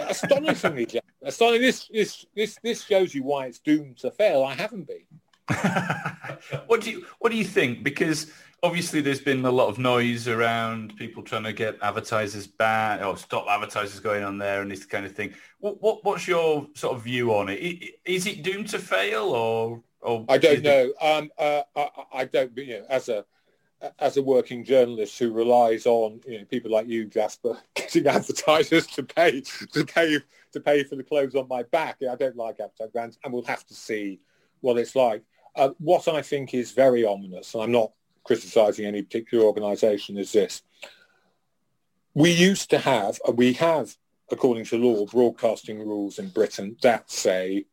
[SPEAKER 3] astonishingly, Jack. Astonishing. This, this, this, this shows you why it's doomed to fail. I haven't been.
[SPEAKER 1] what do you What do you think? Because obviously there's been a lot of noise around people trying to get advertisers back or stop advertisers going on there and this kind of thing. What, what what's your sort of view on it? Is it doomed to fail or? or
[SPEAKER 3] I don't know. Um, uh, I, I, don't. You know, as a as a working journalist who relies on you know people like you, Jasper, getting advertisers to pay to pay to pay for the clothes on my back. I don't like advertising and we'll have to see what it's like. Uh, what I think is very ominous, and I'm not criticising any particular organisation is this. We used to have, and we have according to law, broadcasting rules in Britain that say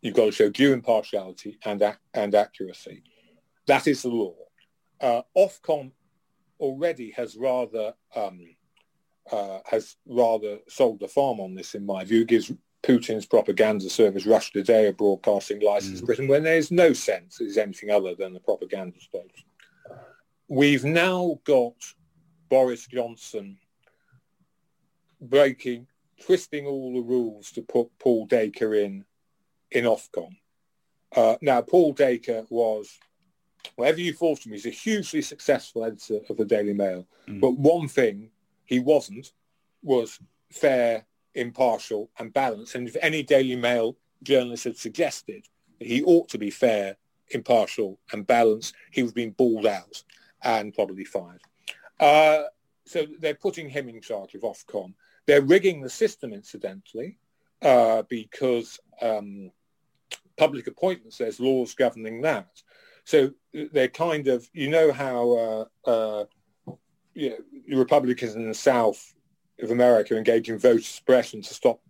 [SPEAKER 3] you've got to show due impartiality and, and accuracy. That is the law. Uh, Ofcom already has rather um, uh, has rather sold the farm on this, in my view. Gives Putin's propaganda service Russia Today a broadcasting license mm. in Britain when there's no sense it is anything other than a propaganda station. We've now got Boris Johnson breaking, twisting all the rules to put Paul Dacre in in Ofcom. Uh, now, Paul Dacre was, whatever you thought of him, he's a hugely successful editor of the Daily Mail. Mm. But one thing he wasn't was fair, impartial and balanced. And if any Daily Mail journalist had suggested that he ought to be fair, impartial and balanced, he would have been bawled out and probably fired. Uh, so they're putting him in charge of Ofcom. They're rigging the system, incidentally, uh, because um, public appointments, there's laws governing that. So they're kind of, you know how uh, uh, you know, Republicans in the South of America engage in voter suppression to stop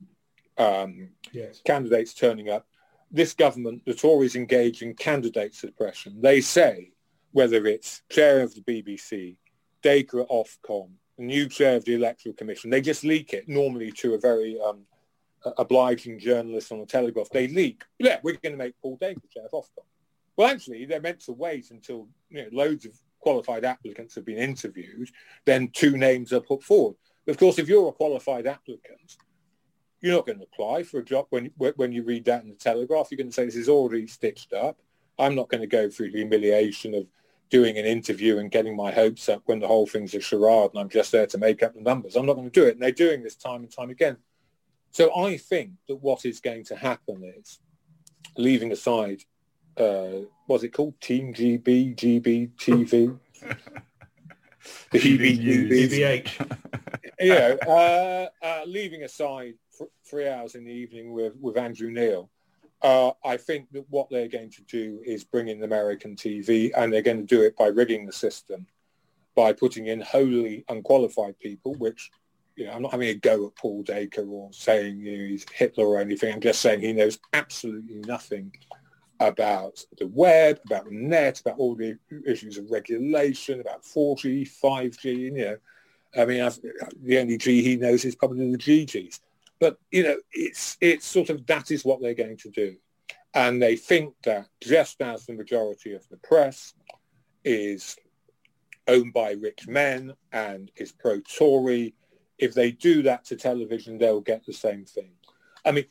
[SPEAKER 3] um, yes. candidates turning up. This government, the Tories engage in candidate suppression. They say, whether it's chair of the BBC, Dacre Ofcom, the new chair of the Electoral Commission, they just leak it normally to a very um, obliging journalist on the Telegraph. They leak, yeah, we're going to make Paul Dacre chair of Ofcom. Well, actually, they're meant to wait until you know, loads of qualified applicants have been interviewed, then two names are put forward. Of course, if you're a qualified applicant, you're not going to apply for a job when when you read that in the Telegraph. You're going to say this is already stitched up. I'm not going to go through the humiliation of doing an interview and getting my hopes up when the whole thing's a charade and I'm just there to make up the numbers. I'm not going to do it. And they're doing this time and time again. So I think that what is going to happen is, leaving aside, uh, what's it called? Team GB, GB, TV?
[SPEAKER 1] the GBH.
[SPEAKER 3] you know, uh, uh, leaving aside three hours in the evening with, with Andrew Neil, uh, I think that what they're going to do is bring in American TV and they're going to do it by rigging the system, by putting in wholly unqualified people, which, you know, I'm not having a go at Paul Dacre or saying you know, he's Hitler or anything. I'm just saying he knows absolutely nothing about the web, about the net, about all the issues of regulation, about 4G, 5G, you know. I mean, I've, the only G he knows is probably the GGs. But, you know, it's, it's sort of that is what they're going to do. And they think that just as the majority of the press is owned by rich men and is pro-Tory, if they do that to television, they'll get the same thing. I mean,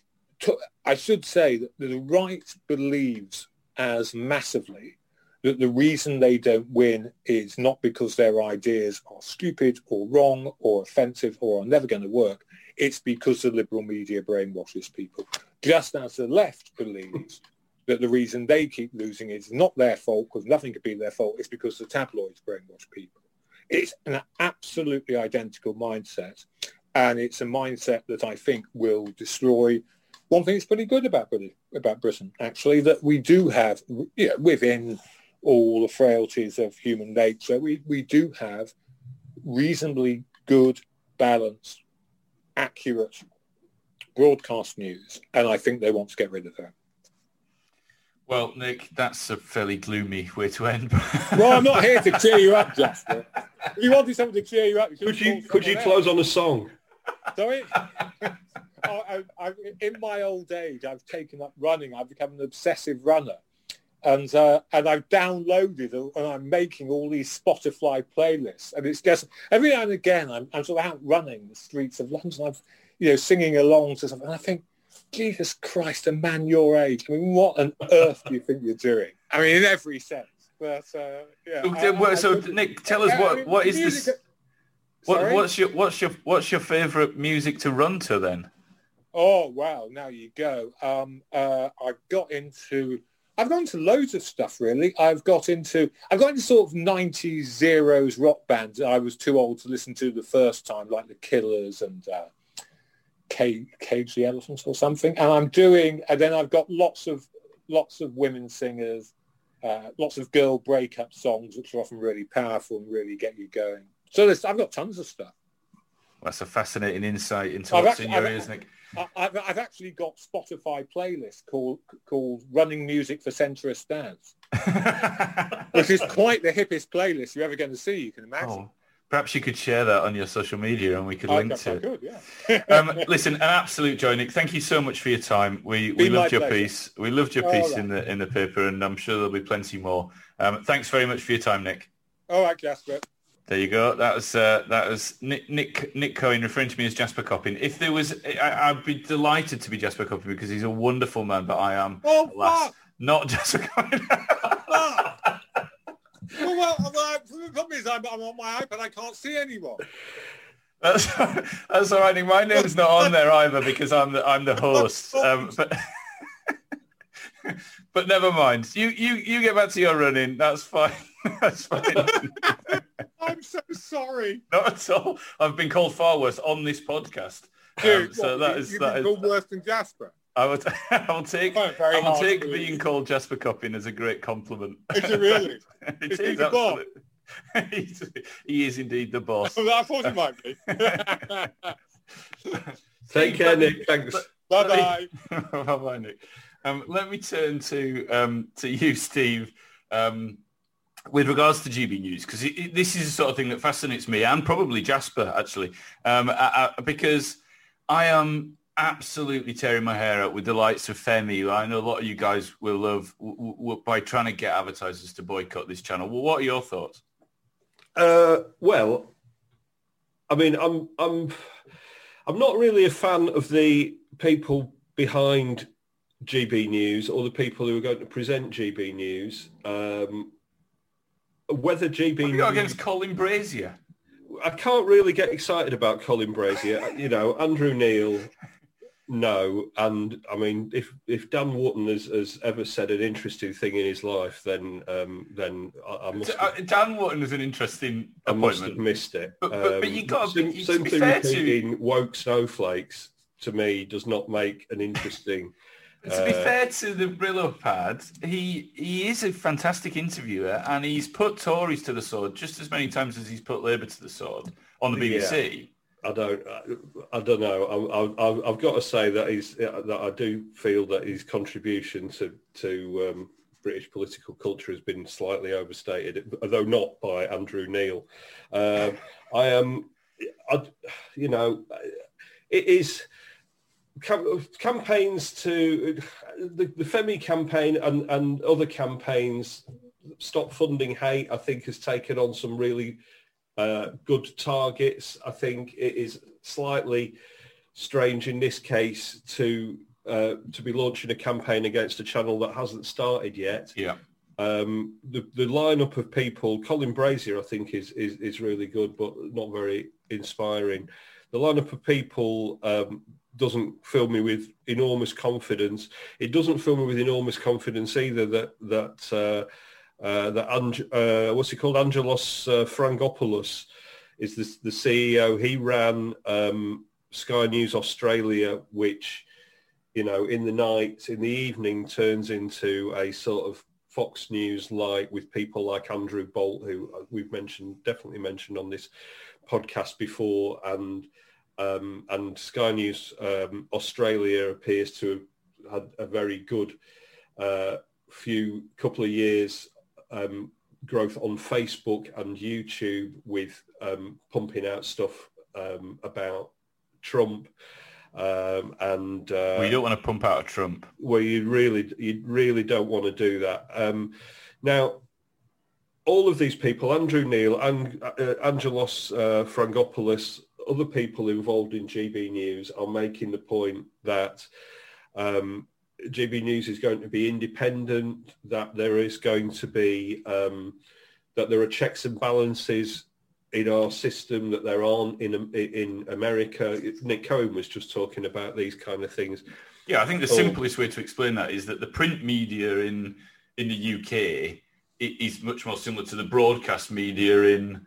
[SPEAKER 3] I should say that the right believes as massively that the reason they don't win is not because their ideas are stupid or wrong or offensive or are never going to work. It's because the liberal media brainwashes people. Just as the left believes that the reason they keep losing is not their fault because nothing could be their fault. It's because the tabloids brainwash people. It's an absolutely identical mindset. And it's a mindset that I think will destroy one thing that's pretty good about Britain, about Britain, actually, that we do have, you know, within all the frailties of human nature, we, we do have reasonably good, balanced, accurate broadcast news. And I think they want to get rid of that.
[SPEAKER 1] Well, Nick, that's a fairly gloomy way to end.
[SPEAKER 3] well, I'm not here to cheer you up, Jasper. If you wanted something to cheer you up,
[SPEAKER 2] you could you could you close on a song?
[SPEAKER 3] Sorry. I, I, in my old age, I've taken up running. I've become an obsessive runner, and uh, and I've downloaded and I'm making all these Spotify playlists. And it's just every now and again, I'm, I'm sort of out running the streets of London. I'm you know singing along to something, and I think, Jesus Christ, a man your age. I mean, what on earth do you think you're doing? I mean, in every sense. But uh, yeah.
[SPEAKER 1] So, I, so Nick, tell us what what is this? What, what's your what's your what's your favourite music to run to then?
[SPEAKER 3] Oh wow! Now you go. Um, uh, I've got into. I've gone to loads of stuff really. I've got into. I've got into sort of '90s zeros rock bands. that I was too old to listen to the first time, like the Killers and uh, Cage, Cage the Elephants or something. And I'm doing. And then I've got lots of lots of women singers, uh, lots of girl breakup songs, which are often really powerful and really get you going. So I've got tons of stuff.
[SPEAKER 1] that's a fascinating insight into
[SPEAKER 3] I've
[SPEAKER 1] what's
[SPEAKER 3] actually-
[SPEAKER 1] in your
[SPEAKER 3] I've-
[SPEAKER 1] ears, Nick.
[SPEAKER 3] I've, I've actually got Spotify playlist called called Running Music for Centrist Dads, which is quite the hippest playlist you're ever going to see. You can imagine.
[SPEAKER 1] oh, perhaps you could share that on your social media and we could
[SPEAKER 3] I,
[SPEAKER 1] link to it.
[SPEAKER 3] could, yeah.
[SPEAKER 1] um, listen, an absolute joy, Nick. Thank you so much for your time. We we loved your
[SPEAKER 3] pleasure.
[SPEAKER 1] piece. We loved your
[SPEAKER 3] All
[SPEAKER 1] piece
[SPEAKER 3] right.
[SPEAKER 1] in the in the paper, and I'm sure there'll be plenty more. Um, thanks very much for your time, Nick.
[SPEAKER 3] All right, Jasper.
[SPEAKER 1] There you go. That was uh, that was Nick, Nick Nick Cohen referring to me as Jasper Coppin. If there was, I, I'd be delighted to be Jasper Coppin because he's a wonderful man. But I am,
[SPEAKER 3] Oh,
[SPEAKER 1] alas, not Jasper Coppin.
[SPEAKER 3] Fuck! well, well, well, the problem is I'm, I'm on my iPad. I can't see anyone.
[SPEAKER 1] That's, that's all right. Nick. My name's not on there either because I'm the I'm the host. Um, but but never mind. You you you get back to your running. That's fine. That's fine.
[SPEAKER 3] I'm so sorry.
[SPEAKER 1] not at all. I've been called far worse on this podcast.
[SPEAKER 3] Dude,
[SPEAKER 1] Um, so
[SPEAKER 3] what,
[SPEAKER 1] that
[SPEAKER 3] you-
[SPEAKER 1] is
[SPEAKER 3] you've
[SPEAKER 1] that
[SPEAKER 3] been
[SPEAKER 1] is.
[SPEAKER 3] called worse than Jasper.
[SPEAKER 1] I would. I will take
[SPEAKER 3] very
[SPEAKER 1] I will take being
[SPEAKER 3] believe.
[SPEAKER 1] called Jasper Coppin as a great compliment.
[SPEAKER 3] Is it really?
[SPEAKER 1] it
[SPEAKER 3] Is
[SPEAKER 1] is
[SPEAKER 3] he the boss?
[SPEAKER 1] absolutely. He is indeed the boss.
[SPEAKER 3] I thought he might be.
[SPEAKER 2] Take care, Nick. Thanks.
[SPEAKER 3] bye bye.
[SPEAKER 1] Bye bye, Nick. Um, let me turn to um, to you, Steve. Um, with regards to GB News, because this is the sort of thing that fascinates me and probably Jasper actually, um, I, I- because I am absolutely tearing my hair out with the likes of Femi. I know a lot of you guys will love w- w- by trying to get advertisers to boycott this channel. Well, what are your thoughts?
[SPEAKER 2] Uh, well, I mean, I'm I'm I'm not really a fan of the people behind GB News or the people who are going to present GB News. Um, whether GB
[SPEAKER 1] What have you got against Colin Brazier?
[SPEAKER 2] I can't really get excited about Colin Brazier. you know, Andrew Neil, no. And I mean, if if Dan Wootton has, has ever said an interesting thing in his life, then um, then I, I must.
[SPEAKER 1] Uh, Dan Wootton is an interesting
[SPEAKER 2] I must have missed it.
[SPEAKER 1] But- but- but
[SPEAKER 2] Um,
[SPEAKER 1] you gotta be-
[SPEAKER 2] sim-
[SPEAKER 1] to be
[SPEAKER 2] simply
[SPEAKER 1] fair to-
[SPEAKER 2] repeating woke snowflakes to me does not make an interesting.
[SPEAKER 1] To be
[SPEAKER 2] Uh,
[SPEAKER 1] fair to the Brillo pad, he he is a fantastic interviewer, and he's put Tories to the sword just as many times as he's put Labour to the sword on the BBC.
[SPEAKER 2] I don't. I, I don't know. I, I, I've got to say that he's that I do feel that his contribution to to um, British political culture has been slightly overstated, although not by Andrew Neil. Um, I am. I, you know, it is campaigns to the, the Femi campaign and, and other campaigns. Stop funding hate. I think has taken on some really uh, good targets. I think it is slightly strange in this case to uh, to be launching a campaign against a channel that hasn't started yet.
[SPEAKER 1] Yeah.
[SPEAKER 2] Um, the the lineup of people, Colin Brazier, I think is is, is really good, but not very inspiring. The lineup of people um, doesn't fill me with enormous confidence. It doesn't fill me with enormous confidence either that that uh, uh, that Ange- uh, what's he called, Angelos uh, Frangopoulos, is the, the CEO. He ran um, Sky News Australia, which you know in the night, in the evening, turns into a sort of Fox News like with people like Andrew Bolt, who we've mentioned, definitely mentioned on this podcast before, and um, and Sky News um, Australia appears to have had a very good uh, few couple of years um, growth on Facebook and YouTube with um, pumping out stuff um, about Trump um, and uh,
[SPEAKER 1] Well, you don't want to pump out a Trump.
[SPEAKER 2] well, you really, you really don't want to do that. Um, now, all of these people, Andrew Neil, and uh, Angelos uh, Frangopoulos, other people involved in GB News are making the point that um, GB News is going to be independent, that there is going to be, um, that there are checks and balances in our system that there aren't in in America. Nick Cohen was just talking about these kind of things.
[SPEAKER 1] Yeah, I think the simplest way to explain that is that the print media in in the UK is much more similar to the broadcast media in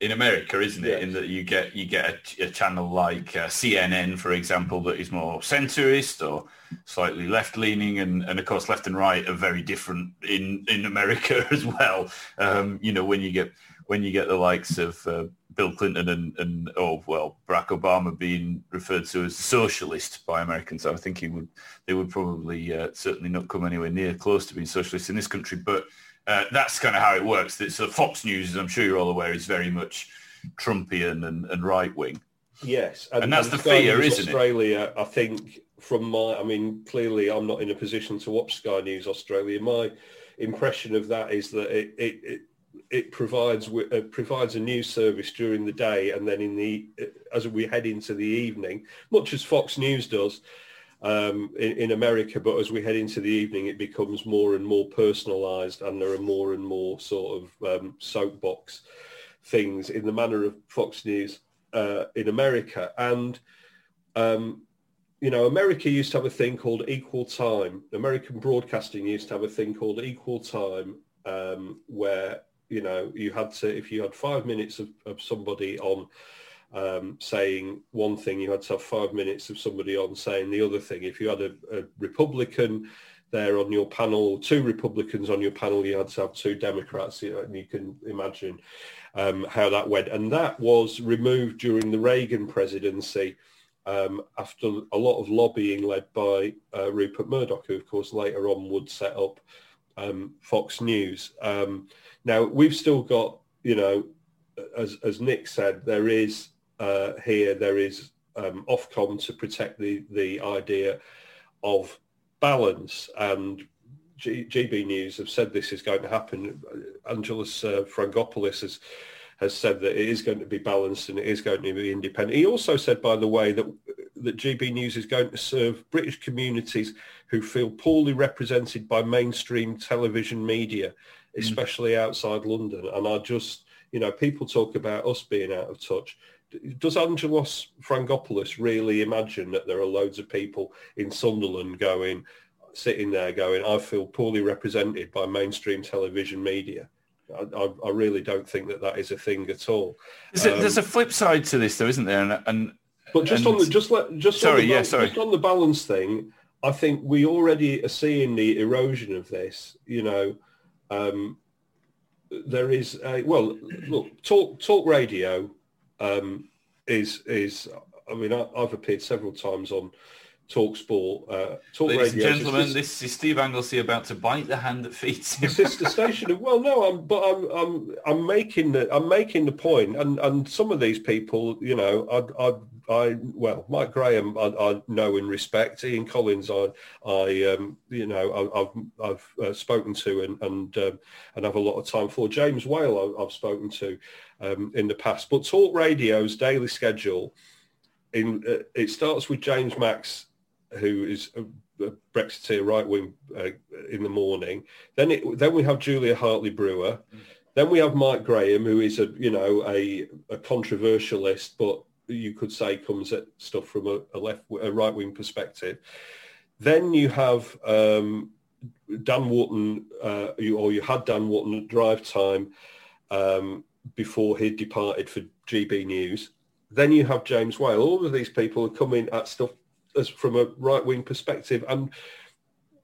[SPEAKER 1] in America, isn't it?
[SPEAKER 2] Yes.
[SPEAKER 1] In that you get you get a, a channel like uh, CNN, for example, that is more centrist or slightly left leaning, and, and of course left and right are very different in in America as well. Um, you know, when you get when you get the likes of uh, Bill Clinton and, and oh well Barack Obama being referred to as socialist by Americans. I think he would they would probably uh, certainly not come anywhere near close to being socialist in this country. But uh, that's kind of how it works. So Fox News, as I'm sure you're all aware, is very much Trumpian and, and right wing.
[SPEAKER 2] Yes,
[SPEAKER 1] and, and that's and the fear, isn't
[SPEAKER 2] Australia, it? I think from my, I mean, clearly I'm not in a position to watch Sky News Australia. My impression of that is that it, it, it it provides uh, provides a news service during the day and then in the as we head into the evening, much as Fox News does um, in, in, America. But as we head into the evening, it becomes more and more personalised, and there are more and more sort of um, soapbox things in the manner of Fox News uh, in America. And um, you know, America used to have a thing called equal time. American broadcasting used to have a thing called equal time, um, where you know, you had to, if you had five minutes of, of somebody on um, saying one thing, you had to have five minutes of somebody on saying the other thing. If you had a, a Republican there on your panel, two Republicans on your panel, you had to have two Democrats, and you can imagine um, how that went. And that was removed during the Reagan presidency um, after a lot of lobbying led by uh, Rupert Murdoch, who of course later on would set up um, Fox News. Um, now we've still got, you know, as as Nick said, there is uh, here there is um, Ofcom to protect the the idea of balance and. G- GB News have said this is going to happen. Angelos uh, Frangopoulos has has said that it is going to be balanced and it is going to be independent. He also said, by the way, that that GB News is going to serve British communities who feel poorly represented by mainstream television media, mm. especially mm. outside London. And I just, you know, people talk about us being out of touch. Does Angelos Frangopoulos really imagine that there are loads of people in Sunderland going, sitting there going, I feel poorly represented by mainstream television media? I, I, really don't think that that is a thing at all.
[SPEAKER 1] Um, there's a flip side to this, though, isn't there? And, and
[SPEAKER 2] but just
[SPEAKER 1] and,
[SPEAKER 2] on the just let just
[SPEAKER 1] sorry,
[SPEAKER 2] on the,
[SPEAKER 1] yeah, sorry.
[SPEAKER 2] just on the balance thing, I think we already are seeing the erosion of this. You know, um, there is a well, look, talk talk radio um, is is. I mean, I, have appeared several times on Talk Sport. Uh, Talk
[SPEAKER 1] Ladies
[SPEAKER 2] Radio.
[SPEAKER 1] and gentlemen, this is Steve Anglesey about to bite the hand that feeds him.
[SPEAKER 2] sister station. Of, well, no, I'm, but I'm, I'm, I'm making the, I'm making the point, and and some of these people, you know, I, I I well, Mike Graham, I, I, know and respect. Ian Collins, I, I, um, you know, I, have I've uh, spoken to and and um, and have a lot of time for. James Whale, I, have spoken to um, in the past. But Talk Radio's daily schedule, in uh, it starts with James Max, who is a, a Brexiteer right wing uh, in the morning. Then it then we have Julia Hartley Brewer. Then we have Mike Graham, who is a you know a, a controversialist, but you could say comes at stuff from a, a left, a right wing perspective. Then you have um, Dan Wootton, uh, you, or you had Dan Wootton at drive time um, before he departed for GB News. Then you have James Whale. All of these people are coming at stuff as from a right wing perspective, and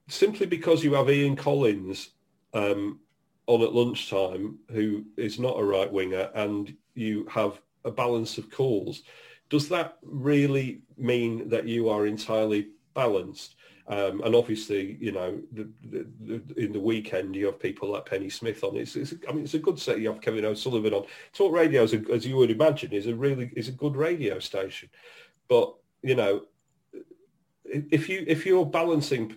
[SPEAKER 2] simply because you have Ian Collins um, on at lunchtime, who is not a right winger, and you have a balance of calls. Does that really mean that you are entirely balanced? Um, and obviously, you know, the, the, the, in the weekend you have people like Penny Smith on. It's, it's, I mean, it's a good set. You have Kevin O'Sullivan on. Talk Radio, a, as you would imagine, is a really is a good radio station. But you know, if you if you're balancing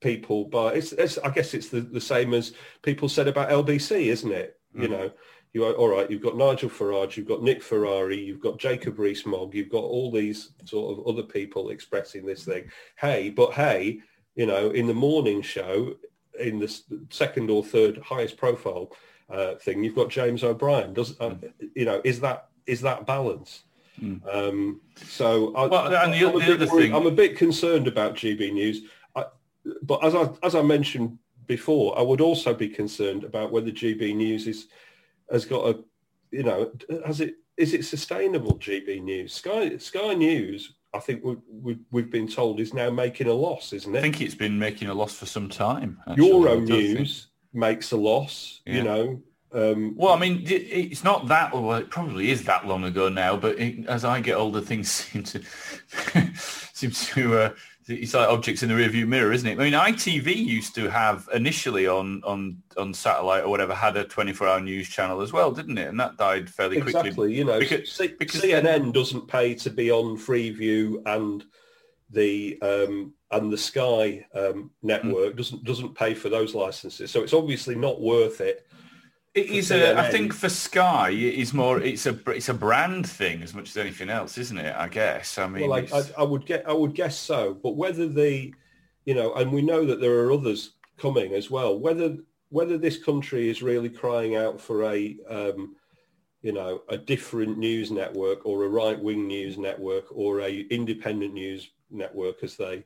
[SPEAKER 2] people by, it's, it's I guess it's the, the same as people said about LBC, isn't it? Mm. You know, you are all right. You've got Nigel Farage, you've got Nick Ferrari, you've got Jacob Rees-Mogg, you've got all these sort of other people expressing this thing. Hey, but hey, you know, in the morning show, in the second or third highest profile uh, thing, you've got James O'Brien. Does uh, you know? Is that is that balance? Mm. Um, so I, well, I, the, I'm, a thing... I'm, a bit concerned about GB News. I, but as I as I mentioned before, I would also be concerned about whether GB News is has got a, you know, has it is it sustainable? GB News, Sky Sky News. I think we, we, we've been told is now making a loss, isn't it?
[SPEAKER 1] I think it's been making a loss for some time. Actually.
[SPEAKER 2] Euro News think... makes a loss. Yeah. You know, Um,
[SPEAKER 1] Well, I mean, it's not that, well, it probably is that long ago now, but it, as I get older, things seem to, seem to, uh, it's like objects in the rearview mirror, isn't it? I mean, ITV used to have initially on, on, on satellite or whatever, had a 24-hour news channel as well, didn't it? And that died fairly quickly.
[SPEAKER 2] exactly. You know,
[SPEAKER 1] Because-
[SPEAKER 2] C-
[SPEAKER 1] because-
[SPEAKER 2] CNN doesn't pay to be on Freeview and the um, and the Sky um, network doesn't doesn't pay for those licenses. So it's obviously not worth it.
[SPEAKER 1] It is a, I think for Sky, it is more, it's a, it's a brand thing as much as anything else, isn't it? I guess. I mean,
[SPEAKER 2] Well, I, I would get I would guess so. But whether the, you know, and we know that there are others coming as well. Whether whether this country is really crying out for a, um, you know, a different news network or a right wing news network or a independent news network, as they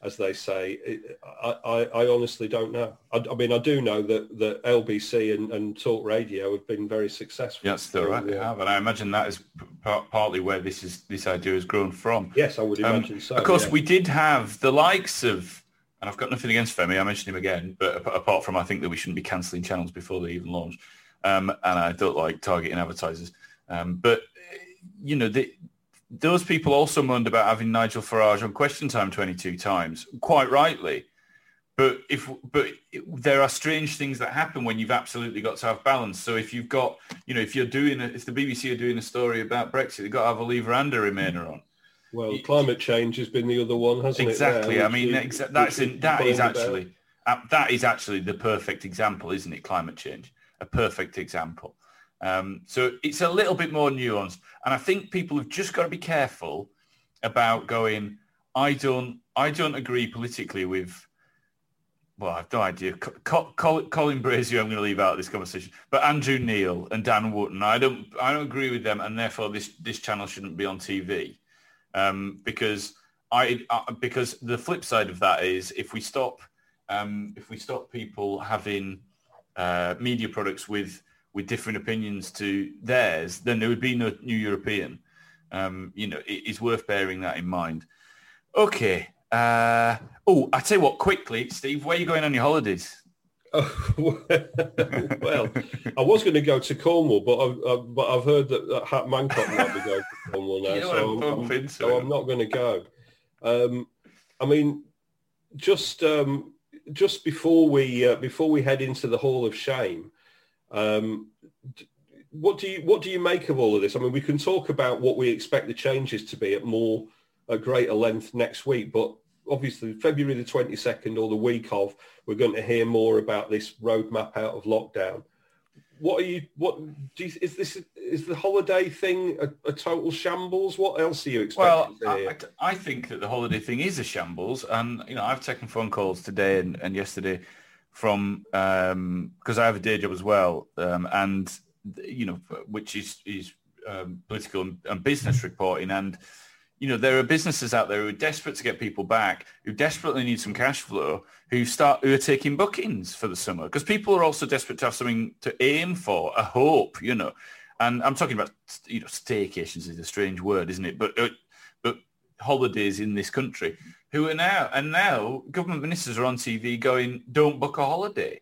[SPEAKER 2] as they say, it, I, I, I honestly don't know. I, I mean, I do know that that LBC and, and Talk Radio have been very successful.
[SPEAKER 1] That's still right. They have, and I imagine that is par- partly where this is this idea has grown from.
[SPEAKER 2] Yes, I would
[SPEAKER 1] Um,
[SPEAKER 2] imagine so.
[SPEAKER 1] of course,
[SPEAKER 2] yeah.
[SPEAKER 1] we did have the likes of, and I've got nothing against Femi. I mentioned him again, but apart from I think that we shouldn't be cancelling channels before they even launch, um, and I don't like targeting advertisers. Um, but you know, the, those people also moaned about having Nigel Farage on Question Time 22 times, quite rightly. But if but there are strange things that happen when you've absolutely got to have balance. So if you've got, you know, if you're doing, a, if the BBC are doing a story about Brexit, they've got to have a Leaver and a Remainer on.
[SPEAKER 2] Well, climate change has been the other one, hasn't
[SPEAKER 1] Exactly.
[SPEAKER 2] it? Exactly.
[SPEAKER 1] I mean, exa- that's in, that is actually uh, that is actually the perfect example, isn't it? Climate change, a perfect example. Um, so it's a little bit more nuanced, and I think people have just got to be careful about going. I don't. I don't agree politically with. Well, I've no idea. Co- Co- Colin, Brazier, I'm going to leave out of this conversation. But Andrew Neil and Dan Wootton, I don't. I don't agree with them, and therefore this this channel shouldn't be on TV um, because I because the flip side of that is if we stop um, if we stop people having uh, media products with with different opinions to theirs, then there would be no new European. Um, you know, it is worth bearing that in mind. Okay. Uh, oh, I tell you what, quickly, Steve, where are you going on your holidays?
[SPEAKER 2] well, I was going to go to Cornwall, but I've, uh, but I've heard that, that Hat Mancock might be going to Cornwall now,
[SPEAKER 1] You
[SPEAKER 2] so, I'm, I'm- so. I'm not going to go. Um, I mean, just um, just before we uh, before we head into the Hall of Shame, um, what do you what do you make of all of this? I mean, we can talk about what we expect the changes to be at more at greater length next week, but obviously February the 22nd or the week of, we're going to hear more about this roadmap out of lockdown. What are you? What do you, is this? Is the holiday thing a, a total shambles? What else are you
[SPEAKER 1] Well,
[SPEAKER 2] expecting to
[SPEAKER 1] I. I- I think that the holiday thing is a shambles, and you know I've taken phone calls today and, and yesterday from because I have a day job as well, um, and you know which is is um, political and, and business reporting, and you know there are businesses out there who are desperate to get people back, who desperately need some cash flow, who start who are taking bookings for the summer because people are also desperate to have something to aim for, a hope, you know. And I'm talking about you know staycations is a strange word, isn't it? But uh, but holidays in this country who are now and now government ministers are on TV going, don't book a holiday.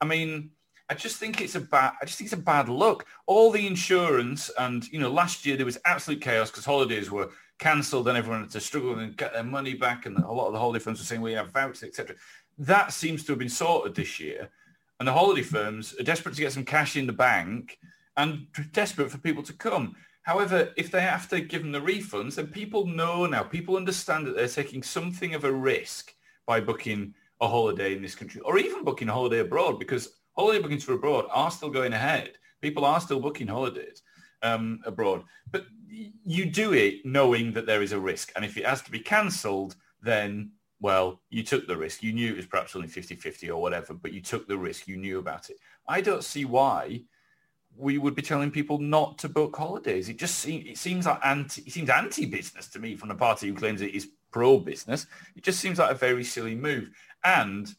[SPEAKER 1] I mean, I just think it's a bad. I just think it's a bad look. All the insurance and you know, last year there was absolute chaos because holidays were cancelled and everyone had to struggle and get their money back, and a lot of the holiday firms were saying we have vouchers, etc. That seems to have been sorted this year, and the holiday firms are desperate to get some cash in the bank and desperate for people to come. However, if they have to give them the refunds, then people know now, people understand that they're taking something of a risk by booking a holiday in this country or even booking a holiday abroad because holiday bookings for abroad are still going ahead. People are still booking holidays um, abroad. But you do it knowing that there is a risk. And if it has to be cancelled, then, well, you took the risk. You knew it was perhaps only 50-50 or whatever, but you took the risk. You knew about it. I don't see why we would be telling people not to book holidays. It just seems it seems like anti it seems anti-business to me from the party who claims it is pro-business. It just seems like a very silly move. And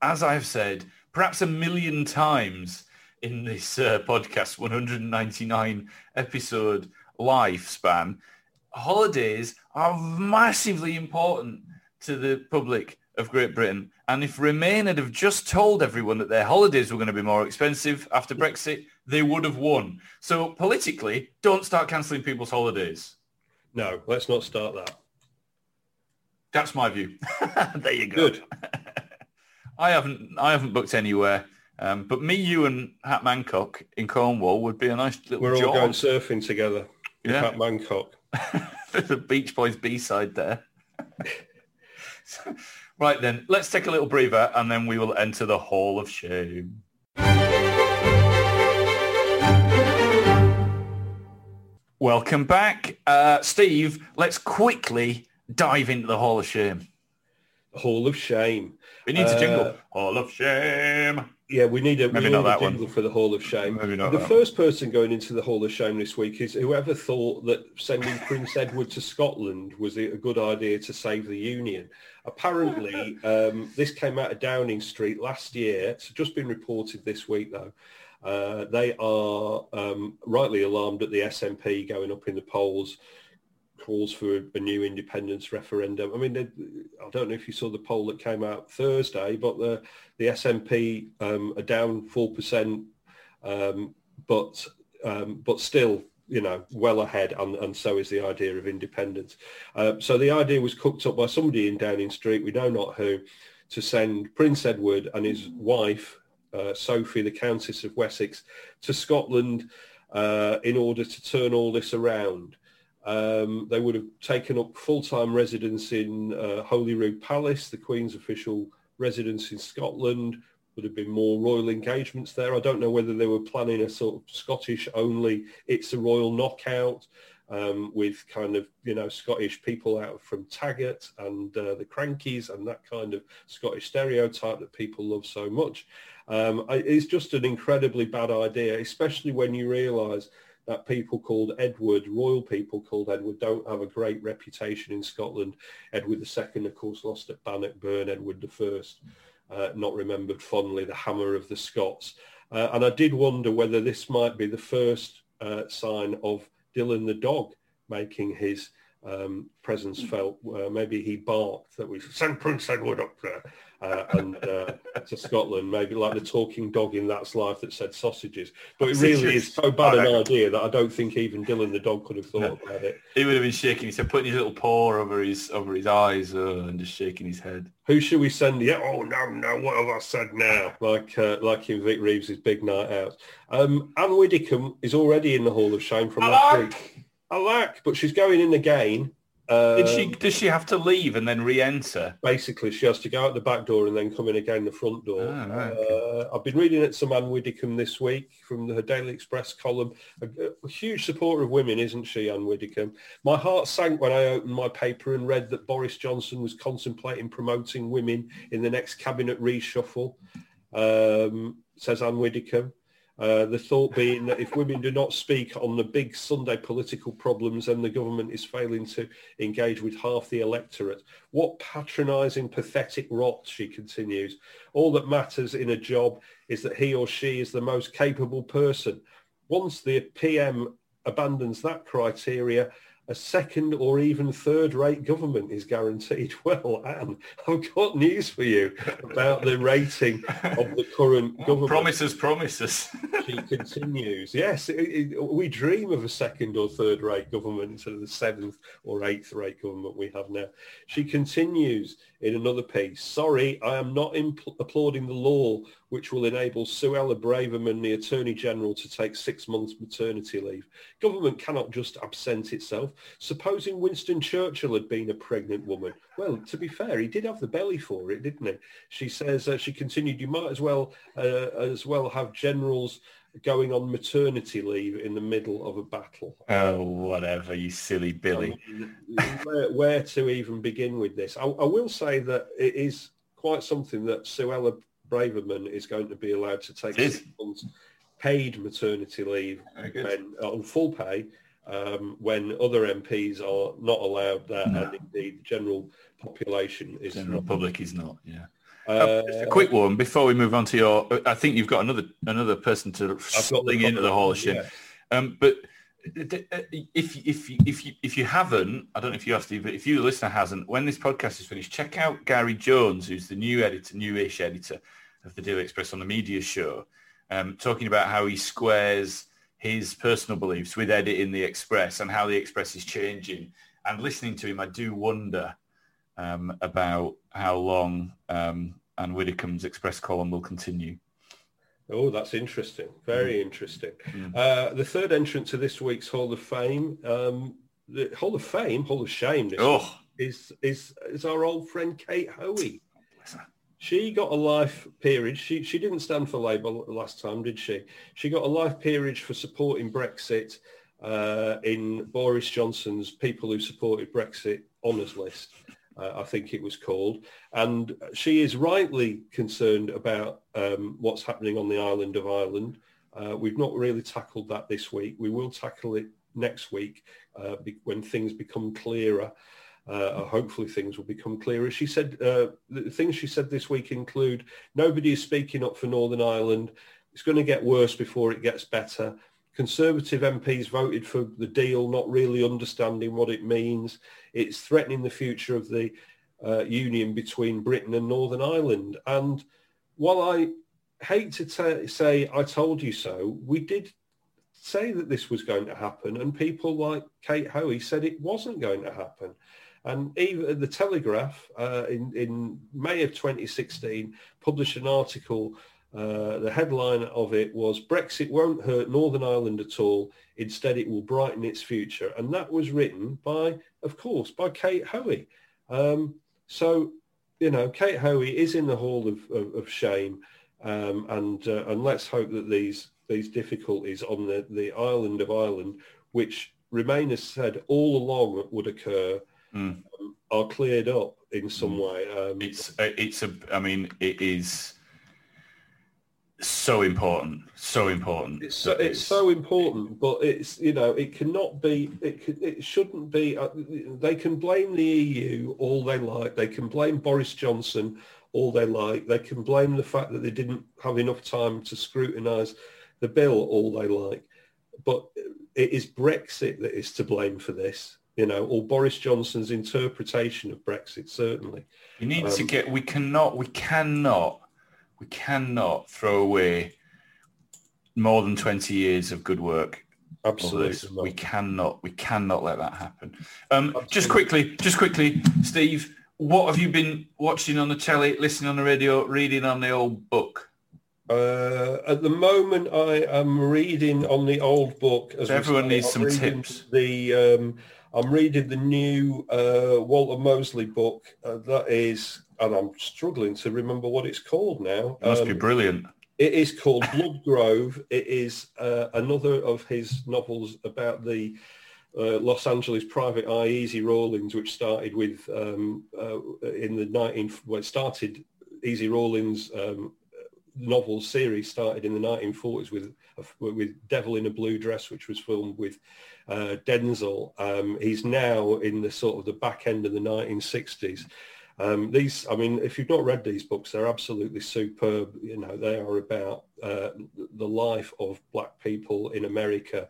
[SPEAKER 1] as I've said, perhaps a million times in this uh, podcast, 199 episode lifespan, holidays are massively important to the public of Great Britain. And if Remain had have just told everyone that their holidays were going to be more expensive after Brexit, they would have won. So politically, don't start cancelling people's holidays.
[SPEAKER 2] No, let's not start that.
[SPEAKER 1] That's my view. there you go.
[SPEAKER 2] Good.
[SPEAKER 1] I haven't I haven't booked anywhere. Um, but me, you, and Hat Mancock in Cornwall would be a nice little
[SPEAKER 2] We're all going surfing together.
[SPEAKER 1] Yeah.
[SPEAKER 2] Pat Mancock.
[SPEAKER 1] the Beach Boys B-side there. So- right then, let's take a little breather and then we will enter the Hall of Shame. Welcome back. Uh, Steve, let's quickly dive into the Hall of Shame.
[SPEAKER 2] Hall of Shame.
[SPEAKER 1] We need to
[SPEAKER 2] Uh,
[SPEAKER 1] jingle. Hall of Shame.
[SPEAKER 2] Yeah, we need a,
[SPEAKER 1] Maybe
[SPEAKER 2] we need a
[SPEAKER 1] one.
[SPEAKER 2] jingle for the Hall of Shame.
[SPEAKER 1] Maybe not
[SPEAKER 2] the first person going into the Hall of Shame this week is whoever thought that sending Prince Edward to Scotland was a a good idea to save the Union. Apparently, um, this came out of Downing Street last year. It's just been reported this week, though. Uh, they are um, rightly alarmed at the SNP going up in the polls calls for a new independence referendum. I mean, they- I don't know if you saw the poll that came out Thursday, but the the SNP um, are down four percent, um, but um, but still, you know, well ahead, and, and so is the idea of independence. Uh, so the idea was cooked up by somebody in Downing Street, we know not who, to send Prince Edward and his wife uh, Sophie, the Countess of Wessex, to Scotland uh, in order to turn all this around. Um, they would have taken up full-time residence in uh, Holyrood Palace, the Queen's official residence in Scotland. Would have been more royal engagements there. I don't know whether they were planning a sort of Scottish only, it's a royal knockout um, with kind of, you know, Scottish people out from Taggart and uh, the Krankies and that kind of Scottish stereotype that people love so much. Um, it's just an incredibly bad idea, especially when you realise that people called Edward, royal people called Edward, don't have a great reputation in Scotland. Edward II, of course, lost at Bannockburn. Edward I, uh, not remembered fondly, the hammer of the Scots. Uh, and I did wonder whether this might be the first uh, sign of Dylan the dog making his um, presence felt. Uh, maybe he barked that we send Prince Edward up there uh, and uh, to Scotland, maybe like the talking dog in That's Life that said sausages. But it really is so bad an idea that I don't think even Dylan the dog could have thought
[SPEAKER 1] No.
[SPEAKER 2] about it.
[SPEAKER 1] He would have been shaking He said, putting his little paw over his over his eyes uh, and just shaking his head.
[SPEAKER 2] Who should we send? Yeah, oh no, no, what have I said now? Like uh, like in Vic Reeves' big night out. Um, Ann Widdecombe is already in the Hall of Shame from last week. Alack, but she's going in again. Uh,
[SPEAKER 1] Did she does she have to leave and then re-enter?
[SPEAKER 2] basically she has to go out the back door and then come in again the front door.
[SPEAKER 1] Ah, right,
[SPEAKER 2] uh, I've been reading at some Ann Widdecombe this week from the her Daily Express column. A, a huge supporter of women, isn't she, Ann Widdecombe? My heart sank when I opened my paper and read that Boris Johnson was contemplating promoting women in the next cabinet reshuffle, um, says Ann Widdecombe. Uh, the thought being that if women do not speak on the big Sunday political problems, then the government is failing to engage with half the electorate. What patronising, pathetic rot, she continues. All that matters in a job is that he or she is the most capable person. Once the PM abandons that criteria, a second or even third rate government is guaranteed. Well, Ann, I've got news for you about the rating of the current government
[SPEAKER 1] Promises, promises.
[SPEAKER 2] she continues. Yes, it, it, we dream of a second or third rate government instead of the seventh or eighth rate government we have now. She continues in another piece. Sorry, I am not impl- applauding the law which will enable Suella Braverman, the Attorney General, to take six months maternity leave. Government cannot just absent itself. Supposing Winston Churchill had been a pregnant woman. Well, to be fair, he did have the belly for it, didn't he? She says, uh, she continued, you might as well, uh, as well have generals going on maternity leave in the middle of a battle.
[SPEAKER 1] oh, whatever, you silly Billy.
[SPEAKER 2] where, where to even begin with this? I, I will say that it is quite something that Suella Braverman is going to be allowed to take six months paid maternity leave when, on full pay um, when other MPs are not allowed that
[SPEAKER 1] No.
[SPEAKER 2] and indeed the general population is
[SPEAKER 1] General
[SPEAKER 2] not.
[SPEAKER 1] public is not. Yeah.
[SPEAKER 2] Uh,
[SPEAKER 1] Just a quick one before we move on to your. I think you've got another another person to
[SPEAKER 2] I've got the
[SPEAKER 1] sling into the Hall of Shame.
[SPEAKER 2] yeah.
[SPEAKER 1] Um, but if if if you if you haven't, I don't know if you have to, but if you the listener hasn't, when this podcast is finished, check out Gary Jones, who's the new editor, newish editor of the Daily Express on the Media Show, um, talking about how he squares his personal beliefs with editing the Express and how the Express is changing. And listening to him, I do wonder um, about how long um, Ann Widdecombe's Express column will continue.
[SPEAKER 2] Oh, that's interesting. Very mm. interesting. Mm. Uh, the third entrant to this week's Hall of Fame, um, the Hall of Fame, Hall of Shame, oh. is is is our old friend Kate Hoey. She got a life peerage. She she didn't stand for Labour last time, did she? She got a life peerage for supporting Brexit uh, in Boris Johnson's people who supported Brexit honours list uh, I think it was called. And she is rightly concerned about um, what's happening on the island of Ireland. Uh, we've not really tackled that this week. We will tackle it next week uh, be- when things become clearer. Uh, hopefully things will become clearer. She said uh, the things she said this week include nobody is speaking up for Northern Ireland. It's going to get worse before it gets better. Conservative MPs voted for the deal, not really understanding what it means. It's threatening the future of the uh, union between Britain and Northern Ireland. And while I hate to t- say I told you so, we did say that this was going to happen, and people like Kate Hoey said it wasn't going to happen. And even the Telegraph uh, in, in May of 2016 published an article uh, the headline of it was Brexit won't hurt Northern Ireland at all. Instead, it will brighten its future. And that was written by, of course, by Kate Hoey. Um, so, you know, Kate Hoey is in the hall of, of, of shame. Um, and, uh, and let's hope that these, these difficulties on the, the island of Ireland, which Remainers said all along would occur, mm. um, are cleared up in some mm. way.
[SPEAKER 1] Um, it's, it's a, I mean, it is so important so important
[SPEAKER 2] it's so, it's so important but it's you know it cannot be it can, it shouldn't be uh, they can blame the eu all they like they can blame boris johnson all they like they can blame the fact that they didn't have enough time to scrutinize the bill all they like but it is brexit that is to blame for this you know or boris johnson's interpretation of brexit certainly.
[SPEAKER 1] You need um, to get we cannot we cannot we cannot throw away more than 20 years of good work.
[SPEAKER 2] Absolutely.
[SPEAKER 1] We cannot, we cannot let that happen. Um, just quickly, just quickly, Steve, what have you been watching on the telly, listening on the radio, reading on the old book?
[SPEAKER 2] Uh, at the moment, I am reading on the old book.
[SPEAKER 1] As so everyone needs some tips.
[SPEAKER 2] The um, I'm reading the new uh, Walter Mosley book. Uh, that is and I'm struggling to remember what it's called now.
[SPEAKER 1] It must um, be brilliant.
[SPEAKER 2] It is called Blood Grove. It is uh, another of his novels about the uh, Los Angeles private eye, Easy Rawlins, which started with um, uh, in the 19 well, it started Easy Rawlins um, novel series started in the 1940s with with Devil in a Blue Dress, which was filmed with uh, Denzel. Um, he's now in the sort of the back end of the 1960s. Um, these, I mean, if you've not read these books, they're absolutely superb. You know, they are about uh, the life of black people in America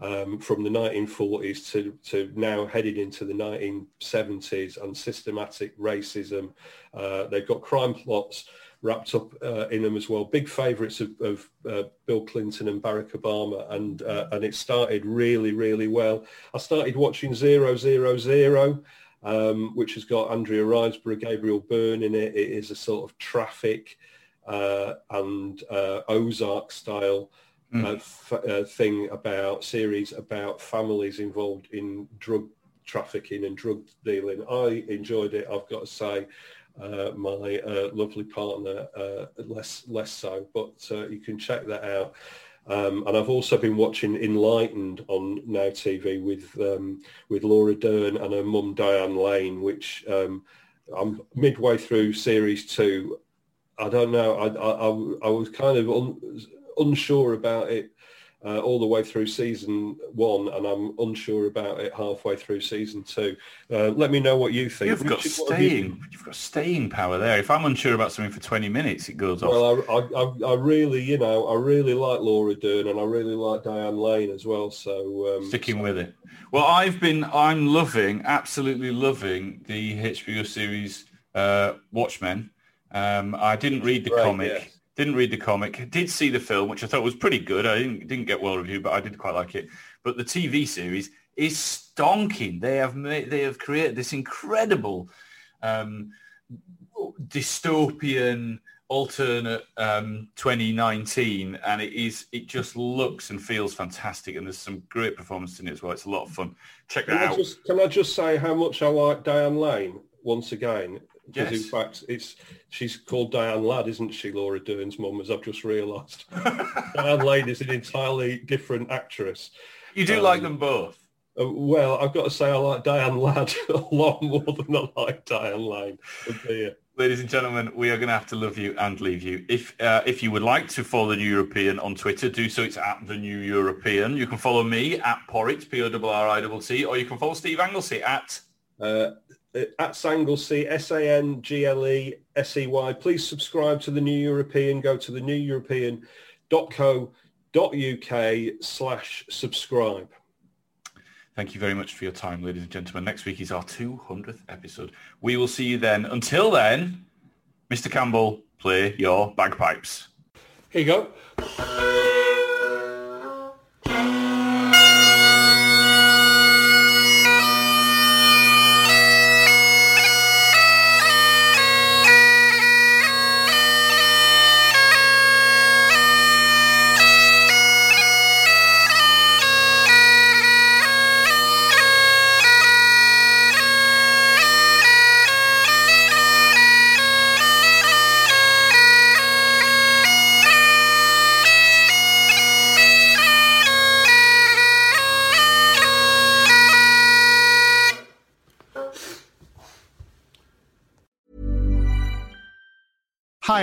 [SPEAKER 2] um, from the 1940s to, to now headed into the 1970s and systematic racism. Uh, they've got crime plots wrapped up uh, in them as well. Big favourites of, of uh, Bill Clinton and Barack Obama, and uh, and it started really, really well. I started watching Zero Zero Zero um, which has got Andrea Riseborough, Gabriel Byrne in it. It is a sort of traffic uh, and uh, Ozark style mm. f- thing about series about families involved in drug trafficking and drug dealing. I enjoyed it. I've got to say. Uh, my uh, lovely partner uh, less less so, but you can check that out. Um, and I've also been watching Enlightened on Now TV with um, with Laura Dern and her mum Diane Lane, which um, I'm midway through series two. I don't know. I I, I was kind of un, unsure about it uh, all the way through season one, and I'm unsure about it halfway through season two. Uh, let me know what you think.
[SPEAKER 1] You've got
[SPEAKER 2] Richard, have you-
[SPEAKER 1] staying. You've got staying power there. If I'm unsure about something for 20 minutes, it goes off.
[SPEAKER 2] Well, I, I, I- really, you know, I really like Laura Dern, and I really like Diane Lane as well. So um,
[SPEAKER 1] sticking with it. Well, I've been, I'm loving, absolutely loving the HBO series uh, Watchmen. Um, I didn't read the
[SPEAKER 2] Great,
[SPEAKER 1] comic. Didn't read the comic. Did see the film, which I thought was pretty good. I didn't didn't get well reviewed, but I did quite like it. But the TV series is stonking. They have made, they have created this incredible um, dystopian alternate um, 2019 and it is it just looks and feels fantastic and there's some great performance in it as well it's a lot of fun check
[SPEAKER 2] Can
[SPEAKER 1] that
[SPEAKER 2] I,
[SPEAKER 1] out
[SPEAKER 2] just, can I just say how much I like Diane Lane once again? Because in fact, it's she's called Diane Ladd, isn't she? Laura Dern's mum, as I've just realised. Diane Lane is an entirely different actress.
[SPEAKER 1] you do
[SPEAKER 2] um,
[SPEAKER 1] like them both
[SPEAKER 2] Uh, well, I've got to say I like Diane Ladd a lot more than I like Diane Lane.
[SPEAKER 1] Ladies and gentlemen, we are going to have to love you and leave you. If uh, if you would like to follow the New European on Twitter, do so. It's at the New European. You can follow me at Porritt, P-O-R-R-I-T-T, or you can follow Steve Anglesey at
[SPEAKER 2] Uh, Uh, at Sanglesey, S-A-N-G-L-E-S-E-Y. Please subscribe to the New European. Go to the neweuropean.co.uk slash subscribe.
[SPEAKER 1] Thank you very much for your time, ladies and gentlemen. Next week is our 200th episode. We will see you then. Until then, Mr. Campbell, play your bagpipes.
[SPEAKER 2] Here you go.